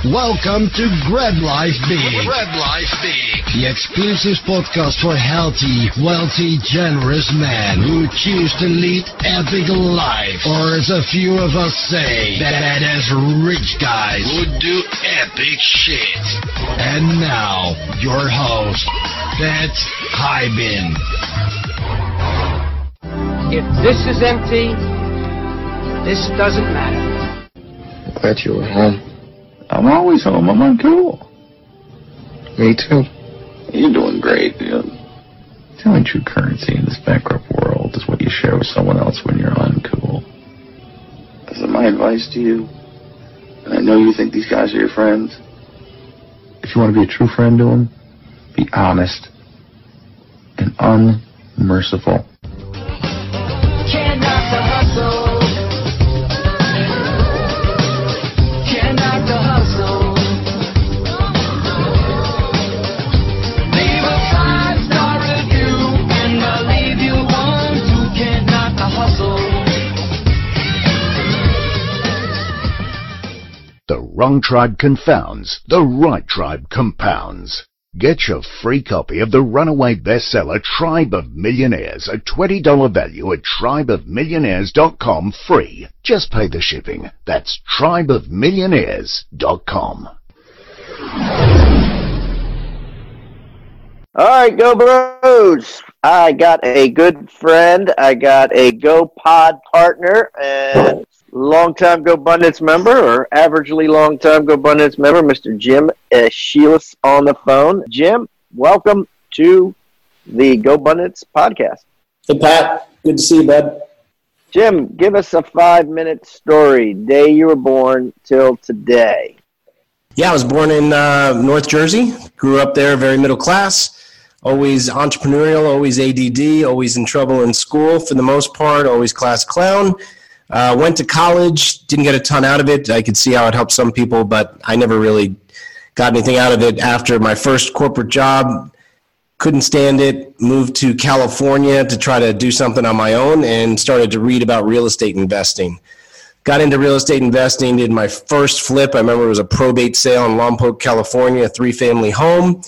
Welcome to Grab Life Big. Grab Life Big. The exclusive podcast for healthy, wealthy, generous men who choose to lead epic life. Or as a few of us say, badass rich guys who do epic shit. And now, your host, Pat Hiban. If this is empty, this doesn't matter. Glad you were home. I'm always home. I'm uncool. Me too. You're doing great, dude. The only true currency in this bankrupt world is what you share with someone else when you're uncool. So my advice to you, and I know you think these guys are your friends. If you want to be a true friend to them, be honest and unmerciful. Wrong tribe confounds, the right tribe compounds. Get your free copy of the runaway bestseller Tribe of Millionaires, a $20 value at tribeofmillionaires.com free. Just pay the shipping. That's tribeofmillionaires.com. All right, go bros. I got a good friend. I got a Go Pod partner, and long time GoBundance member or averagely long time GoBundance member, Mr. Jim Sheils on the phone. Jim, welcome to the GoBundance podcast. Hey, Pat. Good to see you, bud. Jim, give us a five minute story, day you were born till today. Yeah, I was born in uh, North Jersey, grew up there, very middle class, always entrepreneurial, always ADD, always in trouble in school for the most part, always class clown uh, went to college, didn't get a ton out of it. I could see how it helped some people, but I never really got anything out of it after my first corporate job. Couldn't stand it, moved to California to try to do something on my own and started to read about real estate investing. Got into real estate investing, did my first flip. I remember it was a probate sale in Lompoc, California, three family home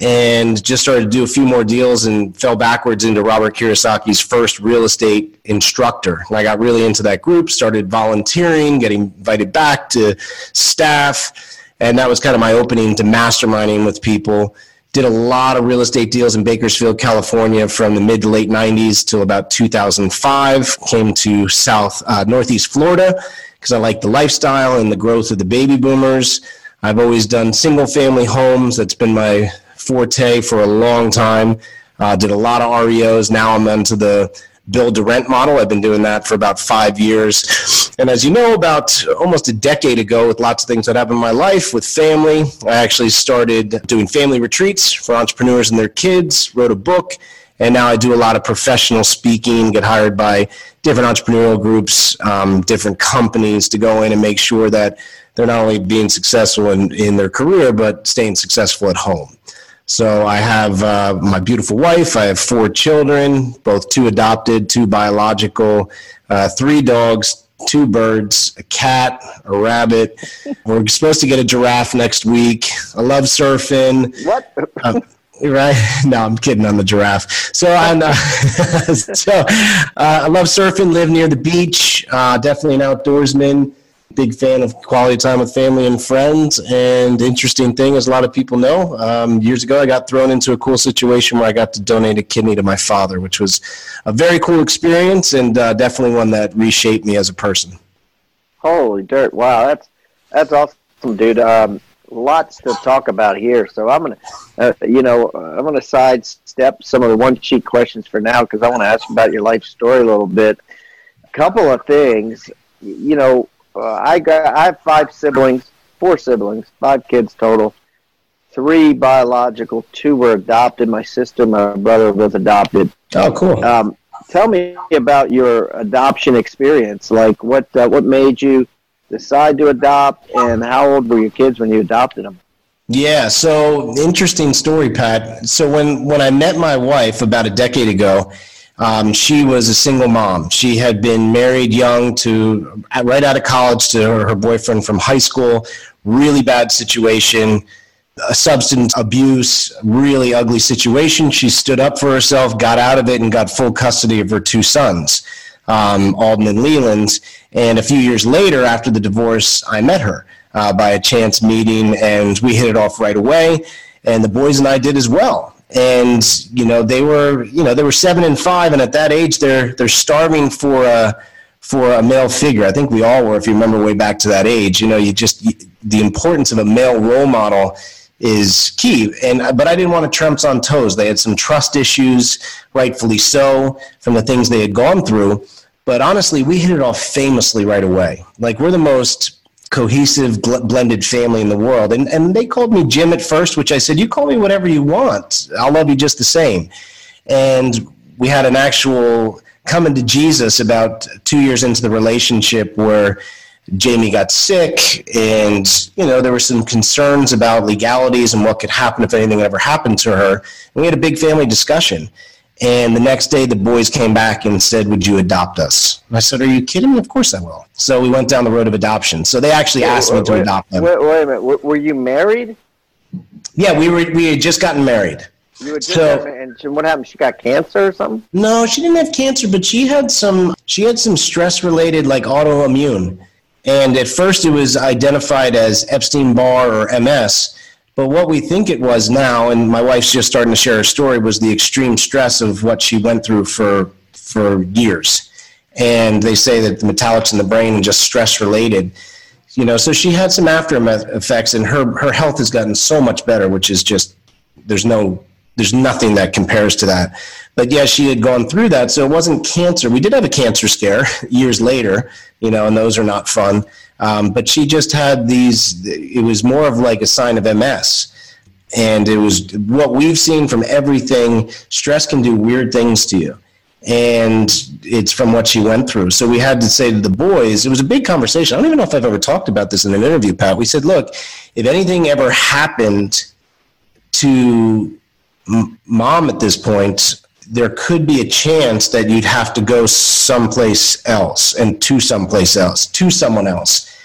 and just started to do a few more deals and fell backwards into Robert Kiyosaki's first real estate instructor. And I got really into that group, started volunteering, getting invited back to staff, and that was kind of my opening to masterminding with people. Did a lot of real estate deals in Bakersfield, California from the mid to late 90s till about 2005. Came to South, uh, Northeast Florida because I like the lifestyle and the growth of the baby boomers. I've always done single family homes. That's been my forte for a long time. Uh, did a lot of REOs. Now I'm into the build to rent model. I've been doing that for about five years. And as you know, about almost a decade ago, with lots of things that happened in my life with family, I actually started doing family retreats for entrepreneurs and their kids, wrote a book, and now I do a lot of professional speaking, get hired by different entrepreneurial groups, um, different companies to go in and make sure that they're not only being successful in, in their career, but staying successful at home. So I have uh, my beautiful wife. I have four children, both two adopted, two biological, uh, three dogs, two birds, a cat, a rabbit. We're supposed to get a giraffe next week. I love surfing. What? Uh, right? No, I'm kidding on the giraffe. So, I'm, uh, so uh, I love surfing. Live near the beach. Uh, definitely an outdoorsman big fan of quality time with family and friends. And interesting thing, as a lot of people know, um, years ago I got thrown into a cool situation where I got to donate a kidney to my father, which was a very cool experience and uh, definitely one that reshaped me as a person. Holy dirt! Wow, that's that's awesome, dude. Um, lots to talk about here. So I'm gonna, uh, you know, I'm gonna sidestep some of the one sheet questions for now because I want to ask about your life story a little bit. A couple of things, you know, uh, I got I have five siblings, four siblings, five kids total. Three biological, two were adopted. My sister, my brother was adopted. Oh, cool. Um, tell me about your adoption experience. Like, what uh, what made you decide to adopt, and how old were your kids when you adopted them? Yeah, so interesting story, Pat. So when when I met my wife about a decade ago, um, she was a single mom. She had been married young to right out of college to her, her boyfriend from high school. really bad situation, substance abuse, really ugly situation. She stood up for herself, got out of it, and got full custody of her two sons, um, Alden and Leland. And a few years later, after the divorce, I met her uh, by a chance meeting, and we hit it off right away. And the boys and I did as well. And you know, they were you know they were seven and five, and at that age, they're they're starving for a for a male figure. I think we all were, if you remember way back to that age. You know, you just the importance of a male role model is key. And uh, but I didn't want to trumps on toes. They had some trust issues, rightfully so, from the things they had gone through. But honestly, we hit it off famously right away. Like we're the most cohesive blended family in the world. And and they called me Jim at first which I said you call me whatever you want. I'll love you just the same. And we had an actual coming to Jesus about 2 years into the relationship where Jamie got sick and you know there were some concerns about legalities and what could happen if anything ever happened to her. And we had a big family discussion and the next day, the boys came back and said, Would you adopt us? And I said, Are you kidding me? Of course I will. So we went down the road of adoption. So they actually wait, asked wait, me to wait, adopt them. Wait, wait a minute. Were you married? Yeah, we were. We had just gotten married. You just so, and what happened? She got cancer or something? No, she didn't have cancer, but she had some. She had some stress related, like autoimmune. And at first, it was identified as Epstein Barr or MS but what we think it was now, and my wife's just starting to share her story, was the extreme stress of what she went through for for years. And they say that the metallics in the brain and just stress related. You know, so she had some after effects, and her her health has gotten so much better, which is just there's no there's nothing that compares to that. But yeah, she had gone through that, so it wasn't cancer. We did have a cancer scare years later, you know, and those are not fun. Um, but she just had these, it was more of like a sign of MS. And it was what we've seen from everything stress can do weird things to you. And it's from what she went through. So we had to say to the boys, it was a big conversation. I don't even know if I've ever talked about this in an interview, Pat. We said, look, if anything ever happened to mom at this point, there could be a chance that you'd have to go someplace else and to someplace else, to someone else.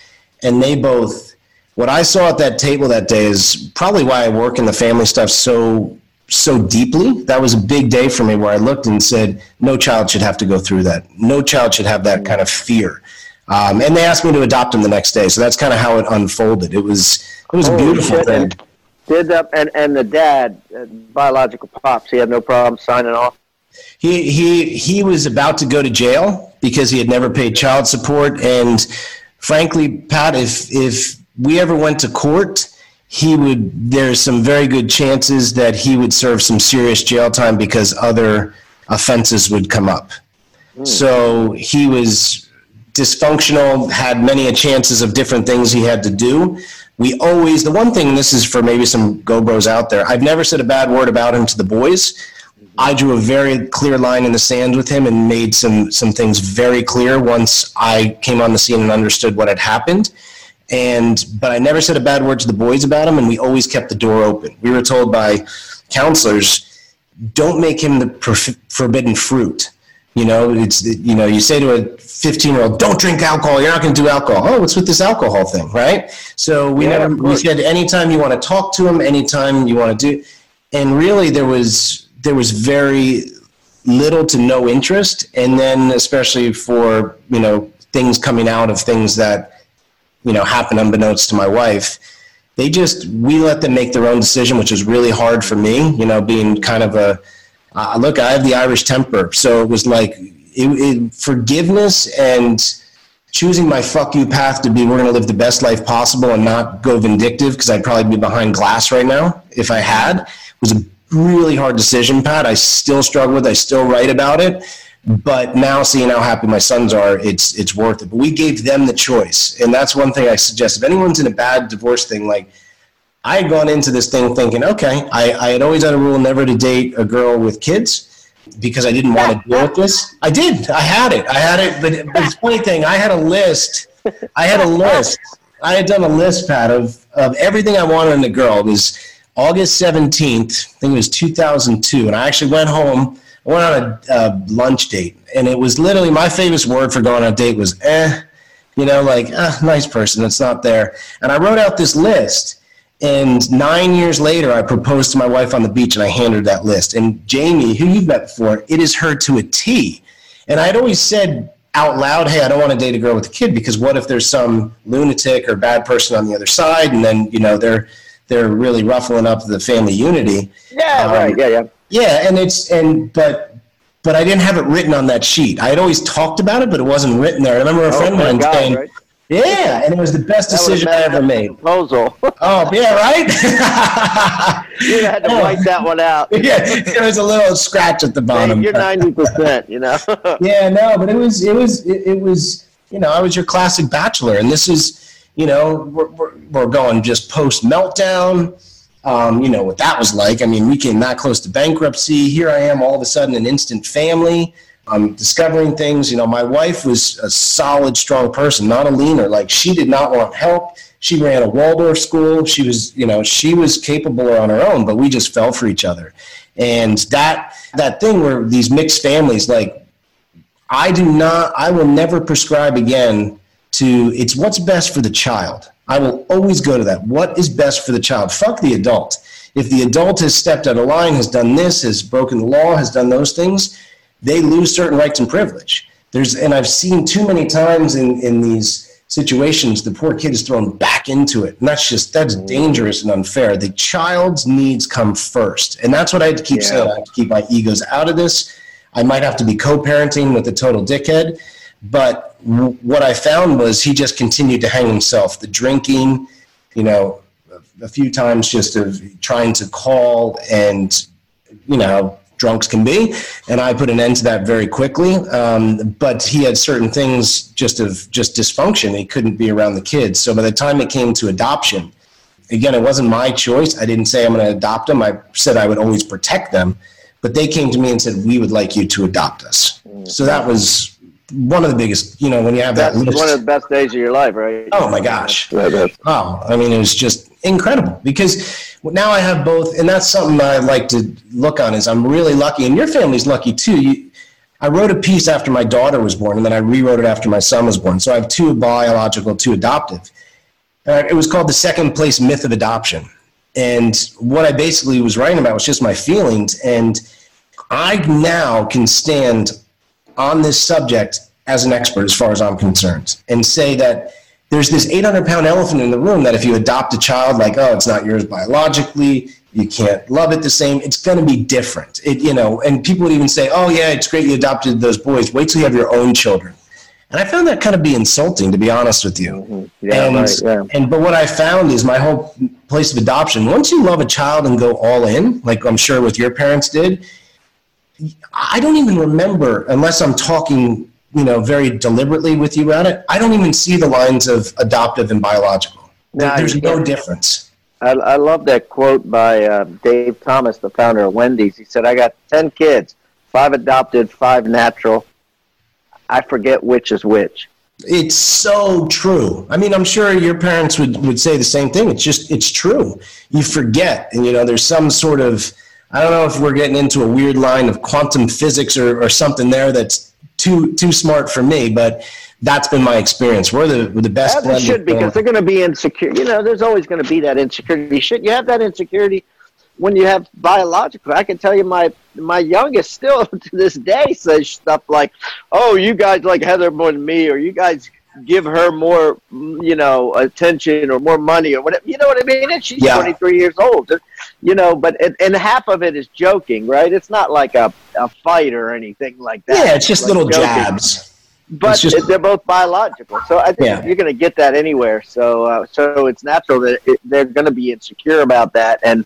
And they both, what I saw at that table that day is probably why I work in the family stuff so so deeply. That was a big day for me where I looked and said, no child should have to go through that. No child should have that kind of fear. Um, and they asked me to adopt him the next day. So that's kind of how it unfolded. It was it was a beautiful thing. Did that, and and the dad, uh, biological pops, he had no problem signing off. He he he was about to go to jail because he had never paid child support, and frankly, Pat, if if we ever went to court, he would. There's some very good chances that he would serve some serious jail time because other offenses would come up. Mm. So he was dysfunctional, had many chances of different things he had to do we always the one thing this is for maybe some go bros out there i've never said a bad word about him to the boys. I drew a very clear line in the sand with him and made some some things very clear once i came on the scene and understood what had happened. And but i never said a bad word to the boys about him and we always kept the door open. We were told by counselors don't make him the forbidden fruit you know, it's you know, you say to a 15 year old, "Don't drink alcohol. You're not going to do alcohol." Oh, what's with this alcohol thing, right? So we yeah, never we said anytime you want to talk to him, anytime you want to do, and really there was there was very little to no interest, and then especially for you know things coming out of things that you know happen unbeknownst to my wife. They just we let them make their own decision, which was really hard for me. You know, being kind of a uh, look, I have the Irish temper, so it was like it, it, forgiveness and choosing my fuck you path to be we're going to live the best life possible and not go vindictive because I'd probably be behind glass right now if I had was a really hard decision, Pat. I still struggle with. I still write about it, but now seeing how happy my sons are, it's it's worth it. But we gave them the choice, and that's one thing I suggest. If anyone's in a bad divorce thing, like I had gone into this thing thinking, okay, I, I had always had a rule never to date a girl with kids because I didn't want to deal with this. I did. I had it. I had it. But, but the funny thing, I had a list. I had a list. I had done a list, Pat, of, of everything I wanted in a girl. It was August 17th, I think it was 2002. And I actually went home. I went on a, lunch date. And it was literally my famous word for going on a date was eh. You know, like, ah, nice person, it's not there. And I wrote out this list. And nine years later, I proposed to my wife on the beach and I handed her that list. And Jamie, who you've met before, it is her to a T. And I'd always said out loud, hey, I don't want to date a girl with a kid because what if there's some lunatic or bad person on the other side and then, you know, they're they're really ruffling up the family unity. Yeah, Um, right. Yeah, yeah. Yeah, and it's and but but I didn't have it written on that sheet. I had always talked about it, but it wasn't written there. I remember a friend of Oh, mine God, saying, right? "Yeah," and it was the best decision I ever made. Proposal. Oh yeah, right. you had to wipe that one out. yeah, there was a little scratch at the Hey, bottom. you're ninety percent. You know. yeah, no, but it was it was it, it was you know I was your classic bachelor, and this is you know we're we're, we're going just post meltdown. Um, you know what that was like. I mean, we came that close to bankruptcy. Here I am, all of a sudden, an instant family. I'm discovering things. You know, my wife was a solid, strong person, not a leaner. Like she did not want help. She ran a Waldorf school. She was, you know, she was capable on her own, but we just fell for each other. And that that thing where these mixed families, like I do not, I will never prescribe again to it's what's best for the child. I will always go to that. What is best for the child? Fuck the adult. If the adult has stepped out of line, has done this, has broken the law, has done those things, they lose certain rights and privilege. There's, and I've seen too many times in, in these situations, the poor kid is thrown back into it. And that's just, that's mm. dangerous and unfair. The child's needs come first. And that's what I had to keep Yeah. saying. I have to keep my egos out of this. I might have to be co-parenting with a total dickhead. But w- what I found was he just continued to hang himself. The drinking, you know, a- few times just of trying to call and, you know, drunks can be. And I put an end to that very quickly. Um, but he had certain things just of just dysfunction. He couldn't be around the kids. So by the time it came to adoption, again, it wasn't my choice. I didn't say I'm going to adopt them. I said I would always protect them. But they came to me and said, we would like you to adopt us. So that was one of the biggest, you know, when you have that That's list. one of the best days of your life, right? Oh my gosh. That- that- Oh, I mean, it was just incredible because now I have both, and that's something I like to look on. Is I'm really lucky, and your family's lucky too. You, I wrote a piece after my daughter was born, and then I rewrote it after my son was born. So I have two biological, two adoptive. Uh, it was called the second place myth of adoption, and what I basically was writing about was just my feelings, and I now can stand on this subject as an expert as far as I'm concerned and say that there's this 800 pound elephant in the room that if you adopt a child, like, oh, it's not yours biologically, you can't love it the same, it's going to be different. It, you know, and people would even say, oh, yeah, it's great you adopted those boys. Wait till you have your own children. And I found that kind of be insulting, to be honest with you. Mm-hmm. Yeah, and, right, yeah. and but what I found is my whole place of adoption. Once you love a child and go all in, like I'm sure with your parents did, I don't even remember unless I'm talking, you know, very deliberately with you about it. I don't even see the lines of adoptive and biological. No, There's no difference. I, I love that quote by uh, Dave Thomas, the founder of Wendy's. He said, I got 10 kids, five adopted, five natural. I forget which is which. It's so true. I mean, I'm sure your parents would, would say the same thing. It's just, it's true. You forget, and you know, there's some sort of, I don't know if we're getting into a weird line of quantum physics or, or something there that's too too smart for me, but that's been my experience. We're the the best. As blend should because they're going to be insecure. You know, there's always going to be that insecurity. Should you have that insecurity when you have biological? I can tell you, my my youngest still to this day says stuff like, "Oh, you guys like Heather more than me," or "You guys give her more, you know, attention or more money or whatever." You know what I mean? And she's Yeah. 23 years old. You know, but and, and half of it is joking, right? It's not like a, a fight or anything like that. yeah, it's just like little joking jabs. but It's just- they're both biological. So I think Yeah. you're going to get that anywhere. So uh, so it's natural that it, they're going to be insecure about that, and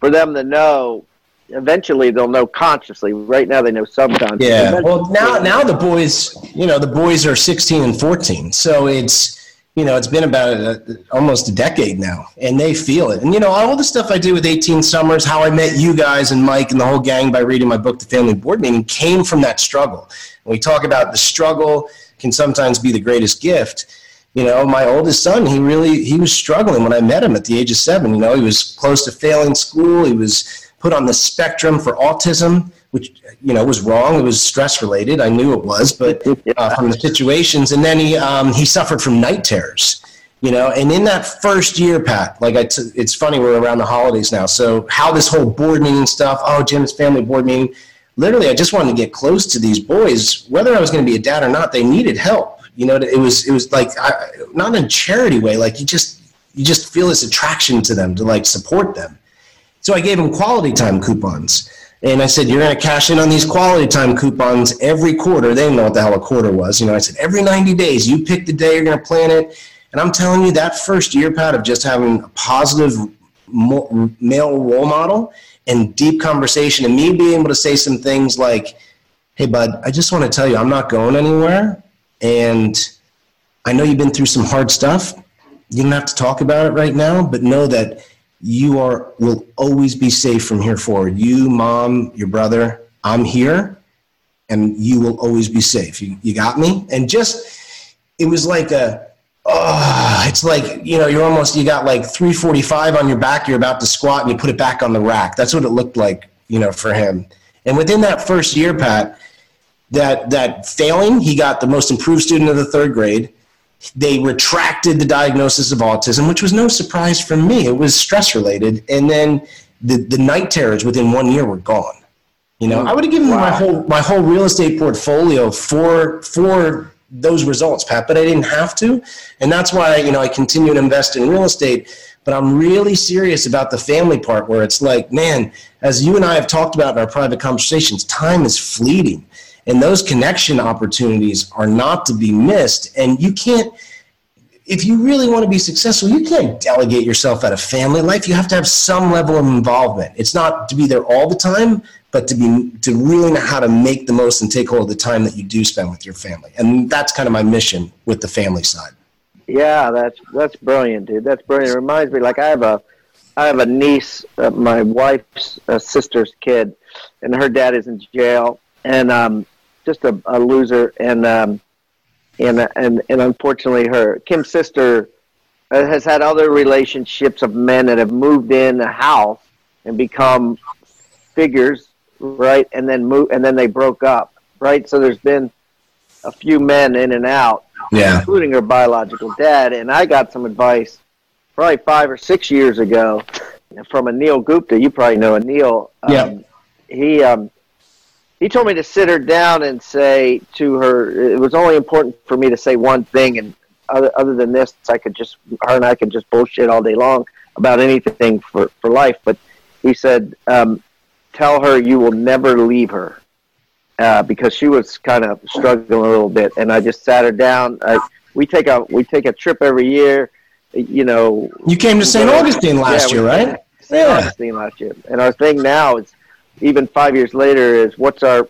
for them to know, eventually they'll know consciously. Right now they know subconsciously. Yeah. Well, now now the boys, you know, the boys are 16 and 14, so it's you know it's been about a, almost a decade now, and they feel it. And you know, all the stuff I do with 18 Summers, how I met you guys and Mike and the whole gang by reading my book, The Family Board Meeting, came from that struggle. And we talk about the struggle can sometimes be the greatest gift. You know, my oldest son, he really he was struggling when I met him at the age of seven. You know, he was close to failing school. He was put on the spectrum for autism which you know was wrong. It was stress related. I knew it was, but uh, from the situations. And then he um, he suffered from night terrors. You know, and in that first year, Pat, like I t- it's funny we're around the holidays now. So how this whole board meeting stuff? Oh, Jim's family board meeting. Literally, I just wanted to get close to these boys, whether I was going to be a dad or not. They needed help. You know, it was it was like I, not in a charity way. Like you just you just feel this attraction to them to like support them. So I gave them quality time coupons. And I said, you're going to cash in on these quality time coupons every quarter. They didn't know what the hell a quarter was. You know, I said, every 90 days, you pick the day you're going to plan it. And I'm telling you, that first year, Pat, of just having a positive male role model and deep conversation and me being able to say some things like, hey, bud, I just want to tell you, I'm not going anywhere. And I know you've been through some hard stuff. You don't have to talk about it right now, but know that you are will always be safe from here forward. You, mom, your brother, I'm here, and you will always be safe. You, you got me? And just it was like a oh, it's like you know you're almost you got like 345 on your back. You're about to squat, and you put it back on the rack. That's what it looked like, you know, for him. And within that first year, Pat, that that failing, he got the most improved student of the third grade. They retracted the diagnosis of autism, which was no surprise for me. It was stress related, and then the the night terrors within one year were gone. You know, I would have given wow. my whole my whole real estate portfolio for for those results, Pat, but I didn't have to, and that's why you know I continue to invest in real estate. But I'm really serious about the family part, where it's like, man, as you and I have talked about in our private conversations, time is fleeting and those connection opportunities are not to be missed. And you can't, if you really want to be successful, you can't delegate yourself out of family life. You have to have some level of involvement. It's not to be there all the time, but to be to really know how to make the most and take hold of the time that you do spend with your family. And that's kind of my mission with the family side. Yeah, that's that's brilliant, dude. That's brilliant. It reminds me, like I have a I have a niece, uh, my wife's uh, sister's kid, and her dad is in jail, and um, just a, a loser, and um, and and and unfortunately, her Kim's sister uh, has had other relationships of men that have moved in the house and become figures, right? And then move, and then they broke up, right? So there's been a few men in and out, yeah. including her biological dad. And I got some advice probably five or six years ago from a Anil Gupta. You probably know Anil. Um, yeah. He um, he told me to sit her down and say to her, it was only important for me to say one thing, and other, other than this, I could just her and I could just bullshit all day long about anything for for life. But he said, um, tell her you will never leave her. Uh, because she was kind of struggling a little bit, and I just sat her down. I, we take a we take a trip every year, you know. You came to St. Augustine last yeah, year, right? St. Yeah. Augustine last year, and our thing now is even five years later is what's our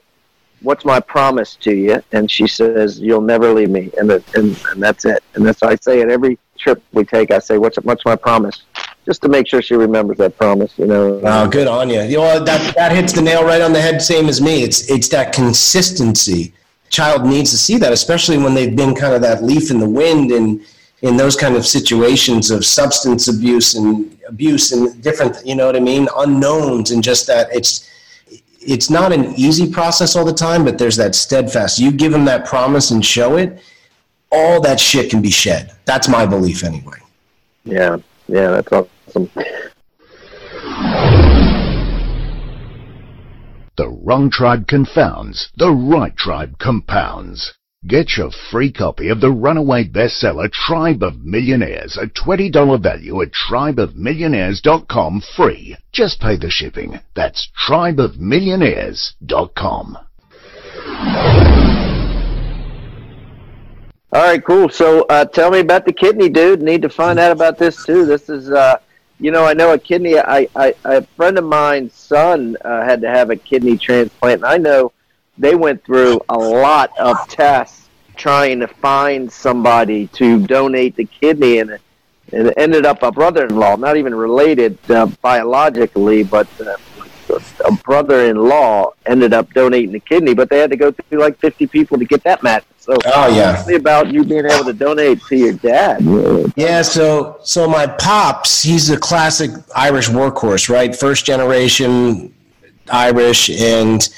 what's my promise to you? And she says you'll never leave me. And, the, and, and that's it. And that's i say at every trip we take. I say what's what's my promise? Just to make sure she remembers that promise you know? Oh good on you you know that that hits the nail right on the head same as me. It's it's that consistency. Child needs to see that especially when they've been kind of that leaf in the wind and in those kind of situations of substance abuse and abuse and different you know what i mean? Unknowns and just that it's it's not an easy process all the time, but there's that steadfast. You give them that promise and show it, all that shit can be shed. That's my belief anyway. Yeah, yeah, that's awesome. The wrong tribe confounds, the right tribe compounds. Get your free copy of the runaway bestseller Tribe of Millionaires, a $20 value at tribeofmillionaires.com free. Just pay the shipping. That's tribeofmillionaires.com. All right, cool. So uh, tell me about the kidney, dude. Need to find out about this too. This is, uh, you know, I know a kidney. I, I, a friend of mine's son uh, had to have a kidney transplant, and I know they went through a lot of tests trying to find somebody to donate the kidney, and it ended up a brother-in-law, not even related uh, biologically, but uh, a brother-in-law ended up donating the kidney, but they had to go through like 50 people to get that match. So, oh yeah, about you being able to donate to your dad. Yeah, so so my pops, he's a classic Irish workhorse, right? First generation Irish, and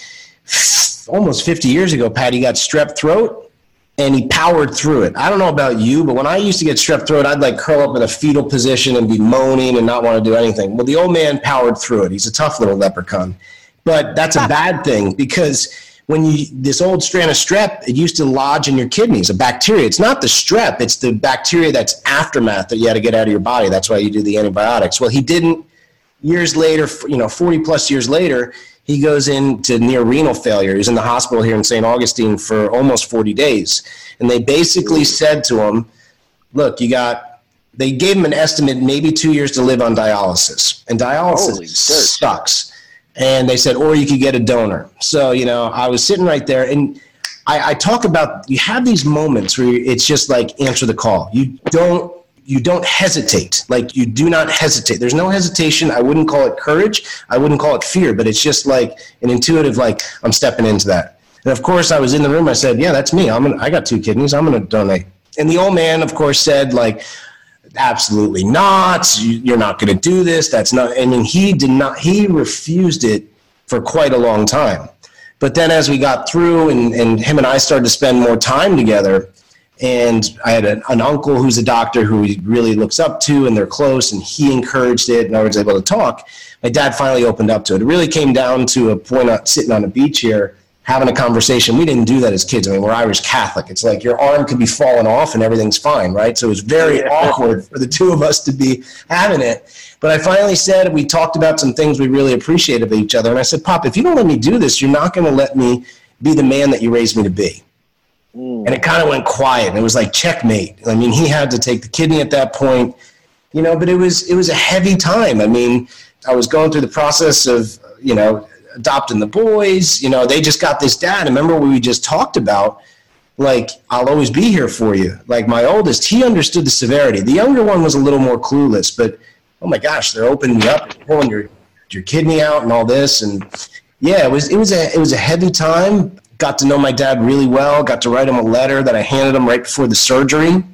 almost 50 years ago, Pat, he got strep throat and he powered through it. I don't know about you, but when I used to get strep throat, I'd like curl up in a fetal position and be moaning and not want to do anything. Well, the old man powered through it. He's a tough little leprechaun. But that's a bad thing because when you this old strand of strep, it used to lodge in your kidneys, a bacteria. It's not the strep, it's the bacteria that's aftermath that you had to get out of your body. That's why you do the antibiotics. Well, he didn't years later, you know, 40 plus years later, he goes into near renal failure. He's in the hospital here in St. Augustine for almost 40 days. And they basically said to him, look, you got, they gave him an estimate, maybe two years to live on dialysis. And dialysis sucks. And they said, or you could get a donor. So, you know, I was sitting right there and I, I talk about, you have these moments where it's just like answer the call. You don't you don't hesitate. Like you do not hesitate. There's no hesitation. I wouldn't call it courage. I wouldn't call it fear, but it's just like an intuitive, like I'm stepping into that. And of course, I was in the room. I said, "Yeah, that's me. I'm gonna, I got two kidneys. I'm going to donate." And the old man, of course, said, "Like, absolutely not. You're not going to do this. That's not." I mean, he did not. He refused it for quite a long time. But then, as we got through, and, and him and I started to spend more time together, and I had an, an, uncle who's a doctor who he really looks up to, and they're close, and he encouraged it, and I was able to talk. My dad finally opened up to it. It really came down to a point of sitting on a beach here, having a conversation. We didn't do that as kids. I mean, we're Irish Catholic. It's like your arm could be falling off and everything's fine, right? So it was very yeah. awkward for the two of us to be having it. But I finally said, we talked about some things we really appreciated of each other. And I said, Pop, if you don't let me do this, you're not going to let me be the man that you raised me to be. Mm. And it kind of went quiet. It was like checkmate. I mean, he had to take the kidney at that point, you know, but it was it was a heavy time. I mean, I was going through the process of, you know, adopting the boys, you know, they just got this dad. Remember what we just talked about? Like, I'll always be here for you. Like my oldest, he understood the severity. The younger one was a little more clueless, but oh my gosh, they're opening you up, pulling your your kidney out and all this and yeah, it was it was a it was a heavy time got to know my dad really well, got to write him a letter that I handed him right before the surgery,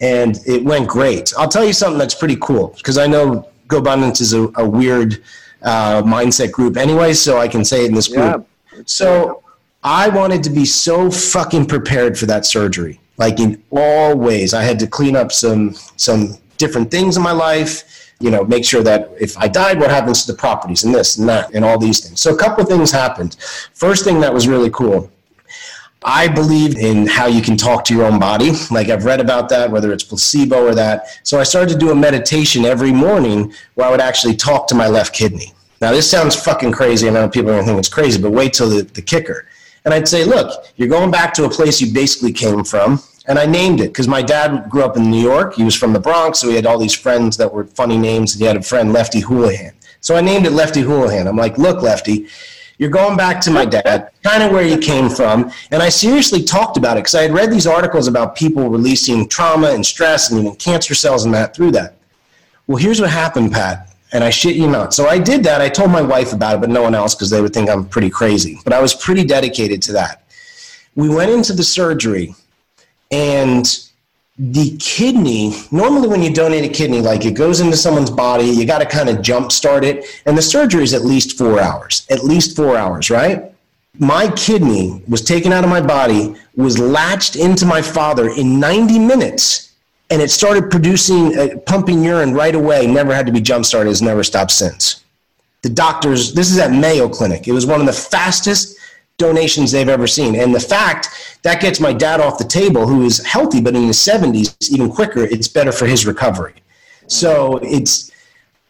and it went great. I'll tell you something that's pretty cool because I know GoBundance is a, a weird uh, mindset group anyway, so I can say it in this group. Yeah. So I wanted to be so fucking prepared for that surgery, like in all ways. I had to clean up some some different things in my life you know, make sure that if I died, what happens to the properties and this and that and all these things. So a couple of things happened. First thing that was really cool. I believe in how you can talk to your own body. Like I've read about that, whether it's placebo or that. So I started to do a meditation every morning where I would actually talk to my left kidney. Now this sounds fucking crazy. I know people are gonna think it's crazy, but wait till the, the kicker. And I'd say, look, you're going back to a place you basically came from and I named it because my dad grew up in New York. He was from the Bronx, so he had all these friends that were funny names. And he had a friend, Lefty Houlihan. So I named it Lefty Houlihan. I'm like, look, Lefty, you're going back to my dad, kind of where you came from. And I seriously talked about it because I had read these articles about people releasing trauma and stress and even cancer cells and that through that. Well, here's what happened, Pat. And I shit you not. So I did that. I told my wife about it, but no one else because they would think I'm pretty crazy. But I was pretty dedicated to that. We went into the surgery and the kidney, normally when you donate a kidney, like it goes into someone's body, you got to kind of jump start it. And the surgery is at least four hours, at least four hours, right? My kidney was taken out of my body, was latched into my father in 90 minutes, and it started producing, uh, pumping urine right away. Never had to be jump started, has never stopped since. The doctors, this is at Mayo Clinic. It was one of the fastest donations they've ever seen. And the fact that gets my dad off the table, who is healthy, but in his 70s, even quicker, it's better for his recovery. So it's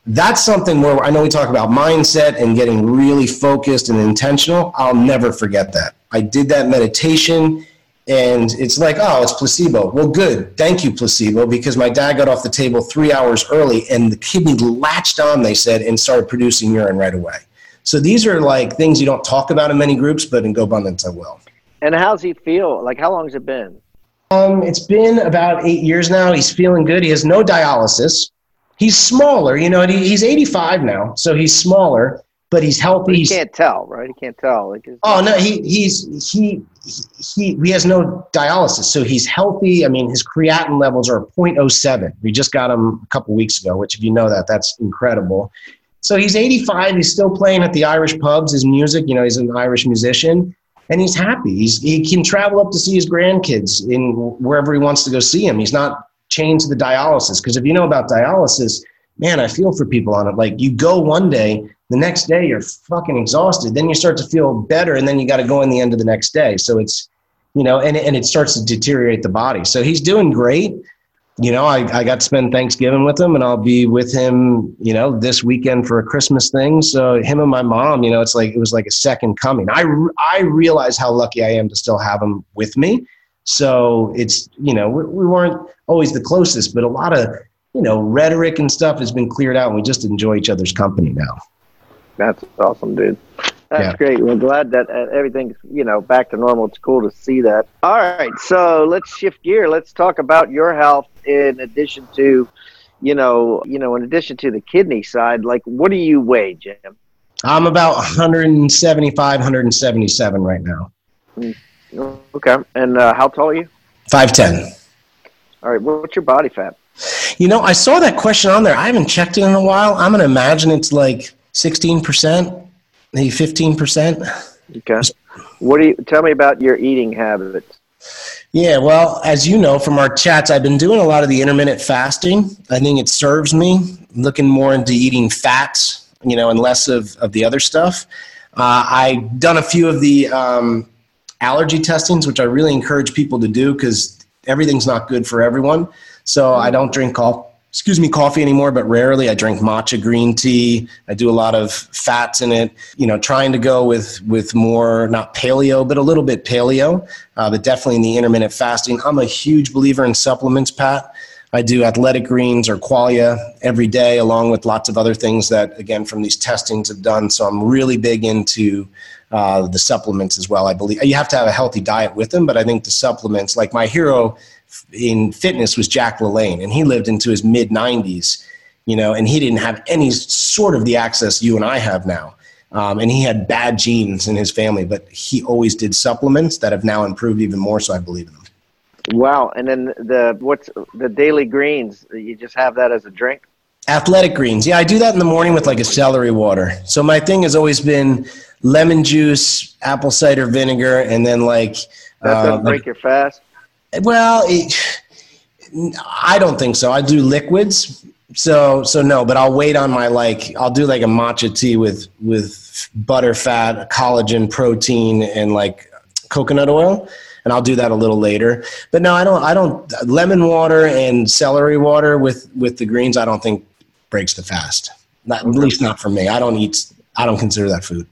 that's something where I know we talk about mindset and getting really focused and intentional. I'll never forget that. I did that meditation and it's like, oh, it's placebo. Well, good. Thank you, placebo, because my dad got off the table three hours early and the kidney latched on, they said, and started producing urine right away. So these are like things you don't talk about in many groups, but in GoBundance I will. And how's he feel? Like how long has it been? Um, it's been about eight years now. He's feeling good. He has no dialysis. He's smaller, you know. He's 85 now, so he's smaller, but he's healthy. He can't tell, right? He can't tell. Like, oh no, he he's he he he has no dialysis, so he's healthy. I mean, his creatinine levels are 0.07. We just got him a couple weeks ago, which if you know that, that's incredible So he's 85. He's still playing at the Irish pubs, his music. You know, he's an Irish musician and he's happy. He's, he can travel up to see his grandkids in wherever he wants to go see him. He's not chained to the dialysis. Because if you know about dialysis, man, I feel for people on it. Like you go one day, the next day you're fucking exhausted. Then you start to feel better, and then you got to go in the end of the next day. So it's, you know, and, and it starts to deteriorate the body. So he's doing great you know, I, I got to spend Thanksgiving with him and I'll be with him, you know, this weekend for a Christmas thing. So him and my mom, you know, it's like, it was like a second coming. I, I realize how lucky I am to still have him with me. So it's, you know, we, we weren't always the closest, but a lot of, you know, rhetoric and stuff has been cleared out and we just enjoy each other's company now. That's awesome, dude. That's Yeah. great. We're glad that uh, everything's you know back to normal. It's cool to see that. All right, so let's shift gear. Let's talk about your health in addition to, you know, you know, in addition to the kidney side. Like, what do you weigh, Jim? I'm about 175, 177 right now. Okay, and uh, how tall are you? 5'10. All right, what's your body fat? You know, I saw that question on there. I haven't checked it in a while. I'm going to imagine it's like 16%, maybe 15%. Okay, what do you tell me about your eating habits? Yeah, well, as you know from our chats, I've been doing a lot of the intermittent fasting. I think it serves me, looking more into eating fats, you know, and less of, of the other stuff. Uh, I've done a few of the um, allergy testings, which I really encourage people to do because everything's not good for everyone. So I don't drink coffee. Excuse me, coffee anymore, but rarely. I drink matcha green tea. I do a lot of fats in it. You know, trying to go with with more not paleo, but a little bit paleo, uh, but definitely in the intermittent fasting. I'm a huge believer in supplements, Pat. I do athletic greens or qualia every day, along with lots of other things that, again, from these testings have done. So I'm really big into uh, the supplements as well. I believe you have to have a healthy diet with them, but I think the supplements, like my hero in fitness was Jack LaLanne, and he lived into his mid 90s, you know, and he didn't have any sort of the access you and I have now. Um, and he had bad genes in his family, but he always did supplements that have now improved even more. So I believe in them. Wow, and then the what's the daily greens? You just have that as a drink. Athletic greens. Yeah, I do that in the morning with like a celery water. So my thing has always been lemon juice, apple cider vinegar, and then like. That uh, doesn't break your fast. Well, it, I don't think so. I do liquids, so so no. But I'll wait on my like. I'll do like a matcha tea with with butter, fat, collagen, protein, and like coconut oil, and I'll do that a little later. But no, I don't. I don't. Lemon water and celery water with with the greens. I don't think breaks the fast. Not, At least not for me. I don't eat. I don't consider that food.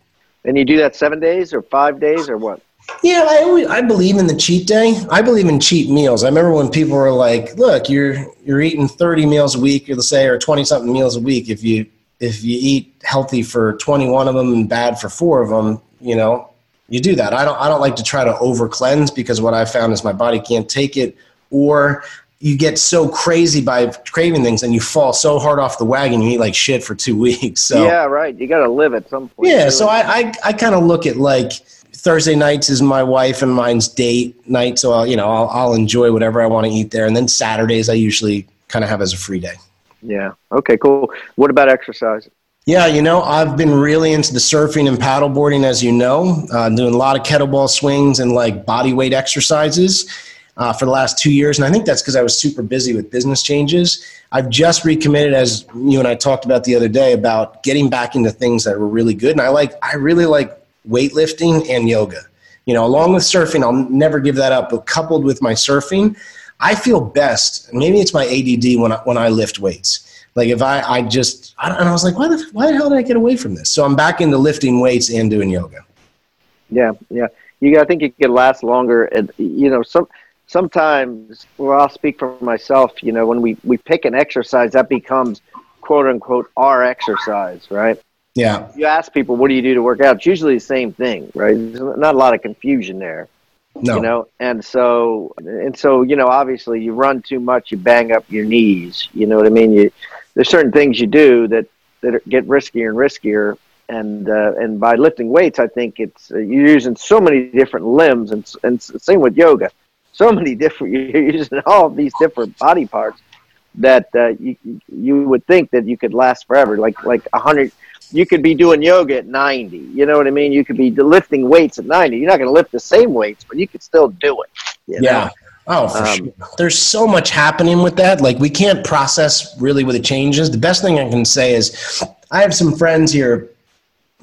And you do that seven days or five days or what? Yeah, I always, I believe in the cheat day. I believe in cheat meals. I remember when people were like, "Look, you're you're eating 30 meals a week, let's say, or 20 something meals a week. If you if you eat healthy for 21 of them and bad for four of them, you know, you do that. I don't I don't like to try to over cleanse because what I found is my body can't take it, or you get so crazy by craving things and you fall so hard off the wagon you eat like shit for two weeks. So yeah, right. You got to live at some point. yeah, too. so I I, I kind of look at like Thursday nights is my wife and mine's date night, so I'll you know I'll, I'll enjoy whatever I want to eat there, and then Saturdays I usually kind of have as a free day. yeah. Okay, cool. What about exercise? Yeah, you know I've been really into the surfing and paddleboarding, as you know, uh, doing a lot of kettlebell swings and like body weight exercises. Uh, for the last two years, and I think that's because I was super busy with business changes. I've just recommitted, as you and I talked about the other day, about getting back into things that were really good. And I like, I really like weightlifting and yoga. You know, along with surfing, I'll never give that up. But coupled with my surfing, I feel best. Maybe it's my ADD when I, when I lift weights. Like if I, I just, I, and I was like, why the, why the hell did I get away from this? So I'm back into lifting weights and doing yoga. Yeah, yeah. You, I think it could last longer. And you know, some sometimes. Well, I'll speak for myself. You know, when we we pick an exercise, that becomes quote unquote our exercise, right? Yeah. You ask people, what do you do to work out? It's usually the same thing, right? There's not a lot of confusion there. No. You know, and so and so, you know, obviously you run too much, you bang up your knees. You know what I mean? You there's certain things you do that that get riskier and riskier. And uh, and by lifting weights, I think it's uh, you're using so many different limbs, and and same with yoga, so many different. You're using all these different body parts that uh, you you would think that you could last forever, like like a hundred. You could be doing yoga at ninety. You know what I mean? You could be lifting weights at ninety. You're not going to lift the same weights, but you could still do it. you know? Yeah. Oh, for Um, sure. There's so much happening with that. Like we can't process really what it changes. The best thing I can say is I have some friends here.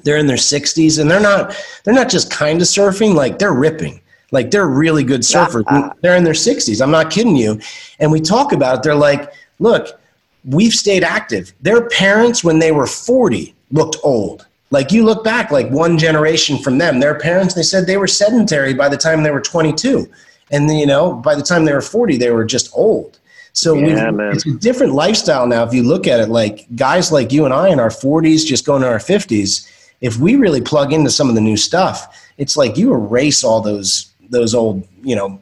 They're in their 60s and they're not they're not just kind of surfing, like they're ripping. Like they're really good surfers. they're in their 60s. I'm not kidding you. And we talk about it. They're like, "Look, we've stayed active. Their parents when they were 40 looked old. Like you look back like one generation from them, their parents they said they were sedentary by the time they were 22 and you know by the time they were 40 they were just old. So Yeah, it's a different lifestyle now if you look at it. Like guys like you and i in our 40s just going to our 50s if we really plug into some of the new stuff it's like you erase all those those old you know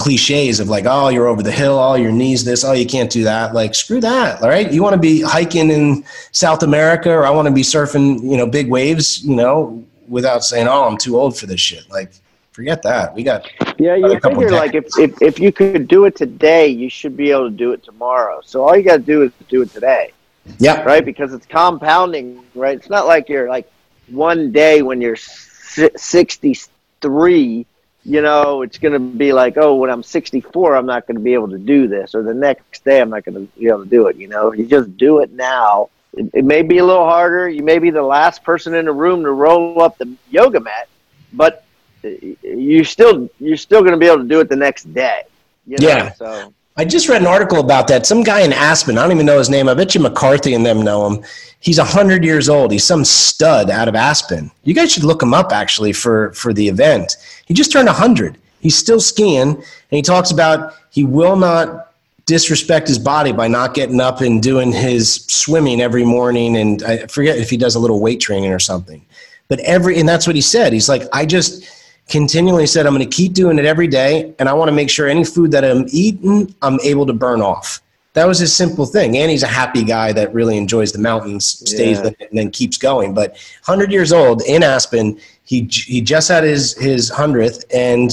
cliches of like oh you're over the hill oh your knees this oh you can't do that like screw that all right you want to be hiking in south america or i want to be surfing you know big waves you know without saying oh i'm too old for this shit like forget that we got Yeah, you figure like if, if if you could do it today, you should be able to do it tomorrow. So all you got to do is do it today, yeah right? Because it's compounding, right? It's not like you're like one day when you're sixty three. You know, it's going to be like, oh, when I'm 64, I'm not going to be able to do this, or the next day, I'm not going to be able to do it. You know, you just do it now. It, it may be a little harder. You may be the last person in the room to roll up the yoga mat, but uh, you still you're still going to be able to do it the next day. You know? Yeah. So I just read an article about that. Some guy in Aspen, I don't even know his name. I bet you McCarthy and them know him. He's 100 years old. He's some stud out of Aspen. You guys should look him up actually for, for the event. He just turned 100. He's still skiing, and he talks about he will not disrespect his body by not getting up and doing his swimming every morning. And I forget if he does a little weight training or something. But every, and that's what he said. He's like, I just, continually said, I'm going to keep doing it every day, and I want to make sure any food that I'm eating, I'm able to burn off. That was his simple thing. And he's a happy guy that really enjoys the mountains, stays Yeah. and then keeps going. But 100 years old in Aspen, he he just had his his hundredth, and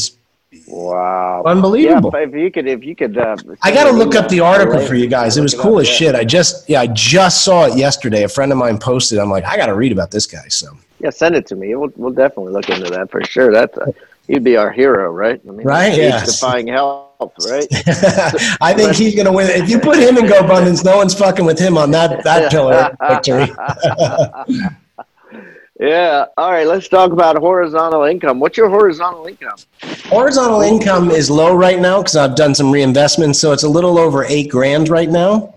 wow, Unbelievable. Yeah, if you could, if you could, uh, I got to look up the article for you guys. It was cool as shit. I just yeah, I just saw it yesterday. A friend of mine posted. I'm like, I got to read about this guy. So Yeah, send it to me. We'll, we'll definitely look into that for sure. That's uh, he'd be our hero, right? I mean, Right, he's yeah. defying health, right? I think he's going to win. If you put him in GoBundance, no one's fucking with him on that that pillar victory. yeah. All right, let's talk about horizontal income. What's your horizontal income? Horizontal income is low right now because I've done some reinvestments, so it's a little over eight grand right now.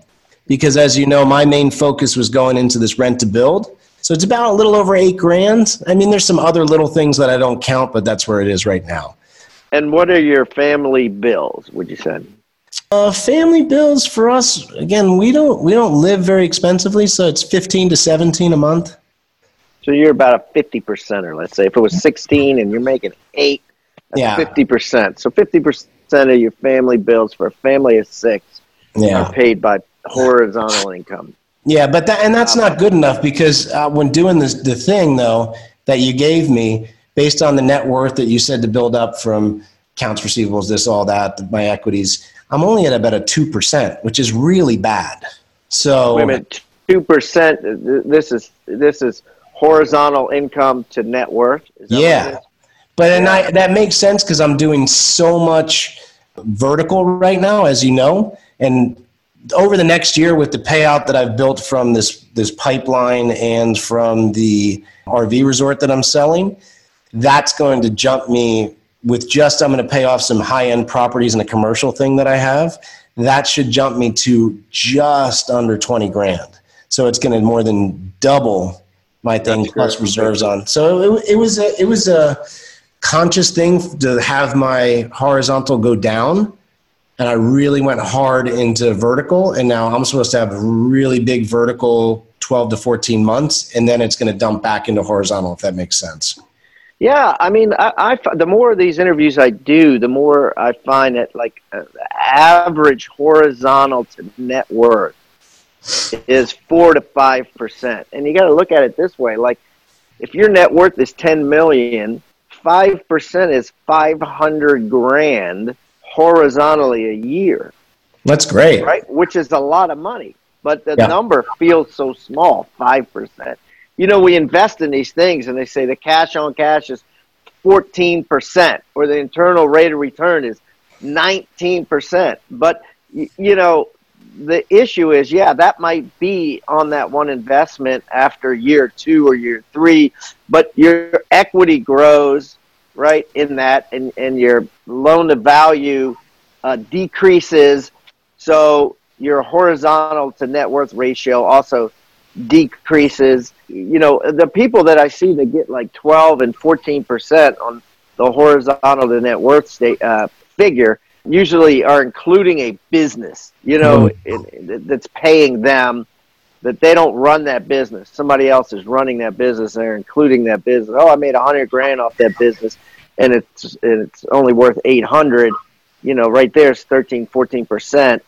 Because as you know, my main focus was going into this rent to build, so it's about a little over eight grand. I mean, there's some other little things that I don't count, but that's where it is right now. And what are your family bills? Would you say? Uh, family bills for us again, we don't we don't live very expensively, so it's fifteen to seventeen a month. So you're about a fifty percenter. Let's say if it was sixteen and you're making eight, Yeah. fifty percent. So fifty percent of your family bills for a family of six Yeah. are paid by horizontal income. Yeah, but that and that's not good enough because uh, when doing this the thing though that you gave me based on the net worth that you said to build up from accounts receivables, this all that, my equities, I'm only at about a two percent, which is really bad. So Wait a minute, two percent. This is this is horizontal income to net worth. Is that yeah, but and I that makes sense because I'm doing so much vertical right now, as you know, and over the next year with the payout that I've built from this this pipeline and from the RV resort that I'm selling, that's going to jump me with just I'm going to pay off some high end properties and a commercial thing that I have. That should jump me to just under 20 grand. So it's going to more than double my thing That's plus great. reserves on. So it, it was a it was a conscious thing to have my horizontal go down and I really went hard into vertical. And now I'm supposed to have really big vertical 12 to 14 months, and then it's going to dump back into horizontal, if that makes sense. Yeah, I mean, I, I the more of these interviews I do, the more I find that like uh, average horizontal to net worth is four to five percent, and you got to look at it this way: like if your net worth is ten million, five percent is five hundred grand horizontally a year. That's great. right? Which is a lot of money, but the Yeah. number feels so small, five percent. You know, we invest in these things, and they say the cash on cash is fourteen percent, or the internal rate of return is nineteen percent. But you know, the issue is, yeah, that might be on that one investment after year two or year three, but your equity grows right in that, and and your loan to value uh, decreases so your horizontal to net worth ratio also decreases. You know, the people that I see that get like 12 and 14 percent on the horizontal to net worth state uh, figure usually are including a business. You know, it, it, that's paying them. That they don't run that business. Somebody else is running that business. They're including that business. Oh, I made a hundred grand off that business, and it's and it's only worth eight hundred. You know, right there's 13, 14 percent